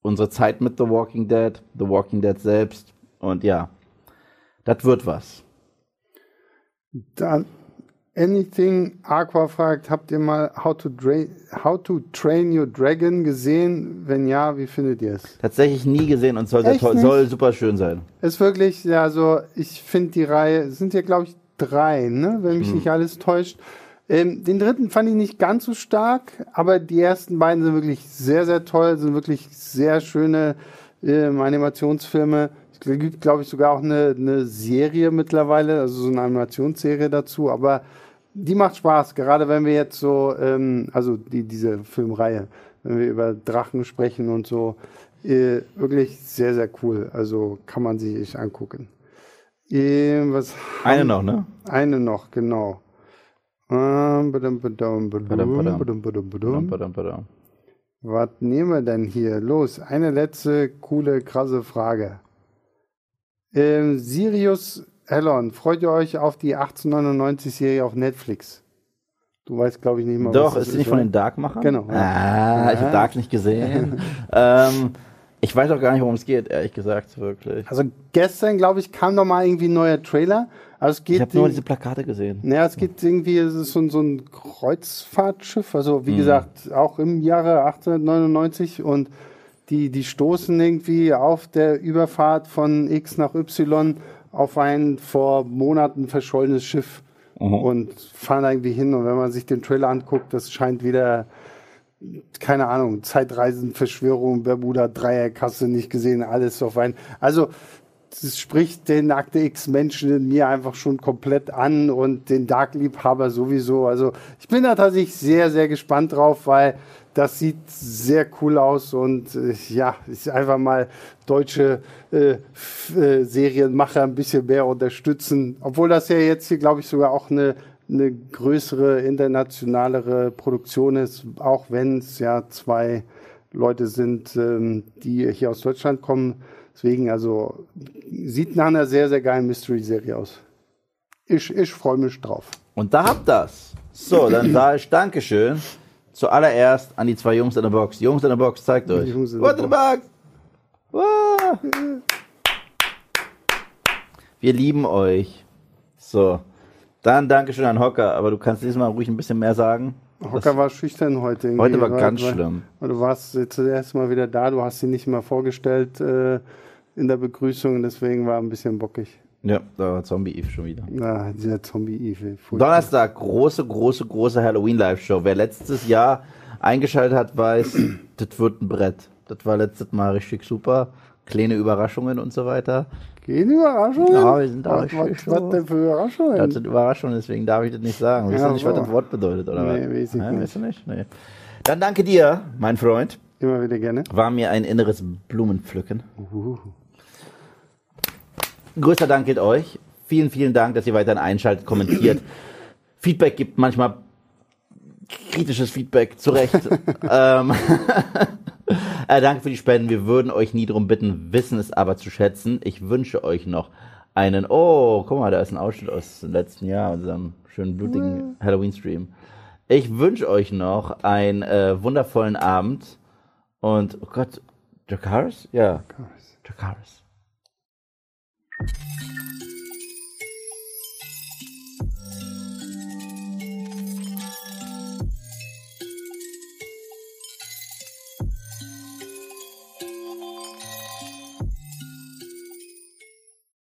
unsere Zeit mit The Walking Dead, The Walking Dead selbst und ja, das wird was. Dann Anything Aqua fragt, habt ihr mal How to, How to Train Your Dragon gesehen? Wenn ja, wie findet ihr es? Tatsächlich nie gesehen und soll, sehr toll, soll super schön sein. Ist wirklich, ja, so, ich finde die Reihe, es sind ja, glaube ich, drei, ne? wenn mich nicht alles täuscht. Ähm, den dritten fand ich nicht ganz so stark, aber die ersten beiden sind wirklich sehr, sehr toll, sind wirklich sehr schöne ähm, Animationsfilme. Es gibt, glaube ich, sogar auch eine, eine Serie mittlerweile, also so eine Animationsserie dazu, aber die macht Spaß, gerade wenn wir jetzt so, ähm, also die, diese Filmreihe, wenn wir über Drachen sprechen und so, äh, wirklich sehr, sehr cool. Also kann man sich echt angucken. Ähm, was Eine haben- noch, ne? Eine noch, genau. Ähm, badum, badum, badum. Was nehmen wir denn hier? Los, eine letzte coole, krasse Frage. Ähm, Sirius Hellon, freut ihr euch auf die 1899-Serie auf Netflix? Du weißt, glaube ich, nicht mal, Doch, was ist sie nicht von den Dark-Machern? Genau. Ah, ich habe Dark nicht gesehen. <laughs> ähm, ich weiß auch gar nicht, worum es geht, ehrlich gesagt, wirklich. Also gestern, glaube ich, kam noch mal irgendwie ein neuer Trailer. Also es geht Ich habe nur in- diese Plakate gesehen. Naja, es geht irgendwie, es ist so, so ein Kreuzfahrtschiff, also Mhm. wie gesagt, auch im Jahre 1899 und die, die stoßen irgendwie auf der Überfahrt von X nach Y auf ein vor Monaten verschollenes Schiff Mhm. und fahren da irgendwie hin und wenn man sich den Trailer anguckt, das scheint wieder keine Ahnung, Zeitreisen, Verschwörung, Bermuda, Dreieck, hast du nicht gesehen, alles auf ein. Also, das spricht den Akte X-Menschen in mir einfach schon komplett an und den Dark-Liebhaber sowieso. Also, ich bin da tatsächlich sehr, sehr gespannt drauf, weil das sieht sehr cool aus und äh, ja, ist einfach mal deutsche äh, äh, Serienmacher ein bisschen mehr unterstützen. Obwohl das ja jetzt hier, glaube ich, sogar auch eine eine größere, internationalere Produktion ist, auch wenn es ja zwei Leute sind, ähm, die hier aus Deutschland kommen. Deswegen, also, sieht nach einer sehr, sehr geilen Mystery-Serie aus. Ich, ich freue mich drauf. Und da habt das. So, dann sage ich Dankeschön. Zuallererst an die zwei Jungs in der Box. Jungs in der Box, zeigt euch. Jungs in der What in the Box? Wir lieben euch. So. Dann Dankeschön an Hocker, aber du kannst diesmal ruhig ein bisschen mehr sagen. Hocker war schüchtern heute. Irgendwie, Heute war ganz weil- schlimm. weil Du warst erste Mal wieder da, du hast sie nicht mal vorgestellt äh, in der Begrüßung, deswegen war ein bisschen bockig. Ja, da war Zombie Eve schon wieder. Na, dieser Zombie-Eve. furchtbar. Donnerstag, große, große, große Halloween-Live-Show. Wer letztes Jahr eingeschaltet hat, weiß, <clears throat> das wird ein Brett. Das war letztes Mal richtig super. Kleine Überraschungen und so weiter. Gehen Überraschungen? Ja, wir sind da was, was, was denn für Überraschungen? Das sind Überraschungen, deswegen darf ich das nicht sagen. Weißt Ja, du nicht, was das Wort bedeutet, oder Nee, was? weiß ich nicht. Weißt du nicht? Nee. Dann danke dir, mein Freund. Immer wieder gerne. War mir ein inneres Blumenpflücken. Größter Dank gilt euch. Vielen, vielen Dank, dass ihr weiterhin einschaltet, kommentiert, <clears throat> Feedback gibt, manchmal kritisches Feedback, zu Recht. <laughs> ähm, <laughs> äh, danke für die Spenden. Wir würden euch nie drum bitten, wissen es aber zu schätzen. Ich wünsche euch noch einen, oh, guck mal, da ist ein Ausschnitt aus dem letzten Jahr, unserem schönen blutigen Halloween-Stream. Ich wünsche euch noch einen äh, wundervollen Abend und, oh Gott, Jakaris? Ja, Jakaris. Thank you.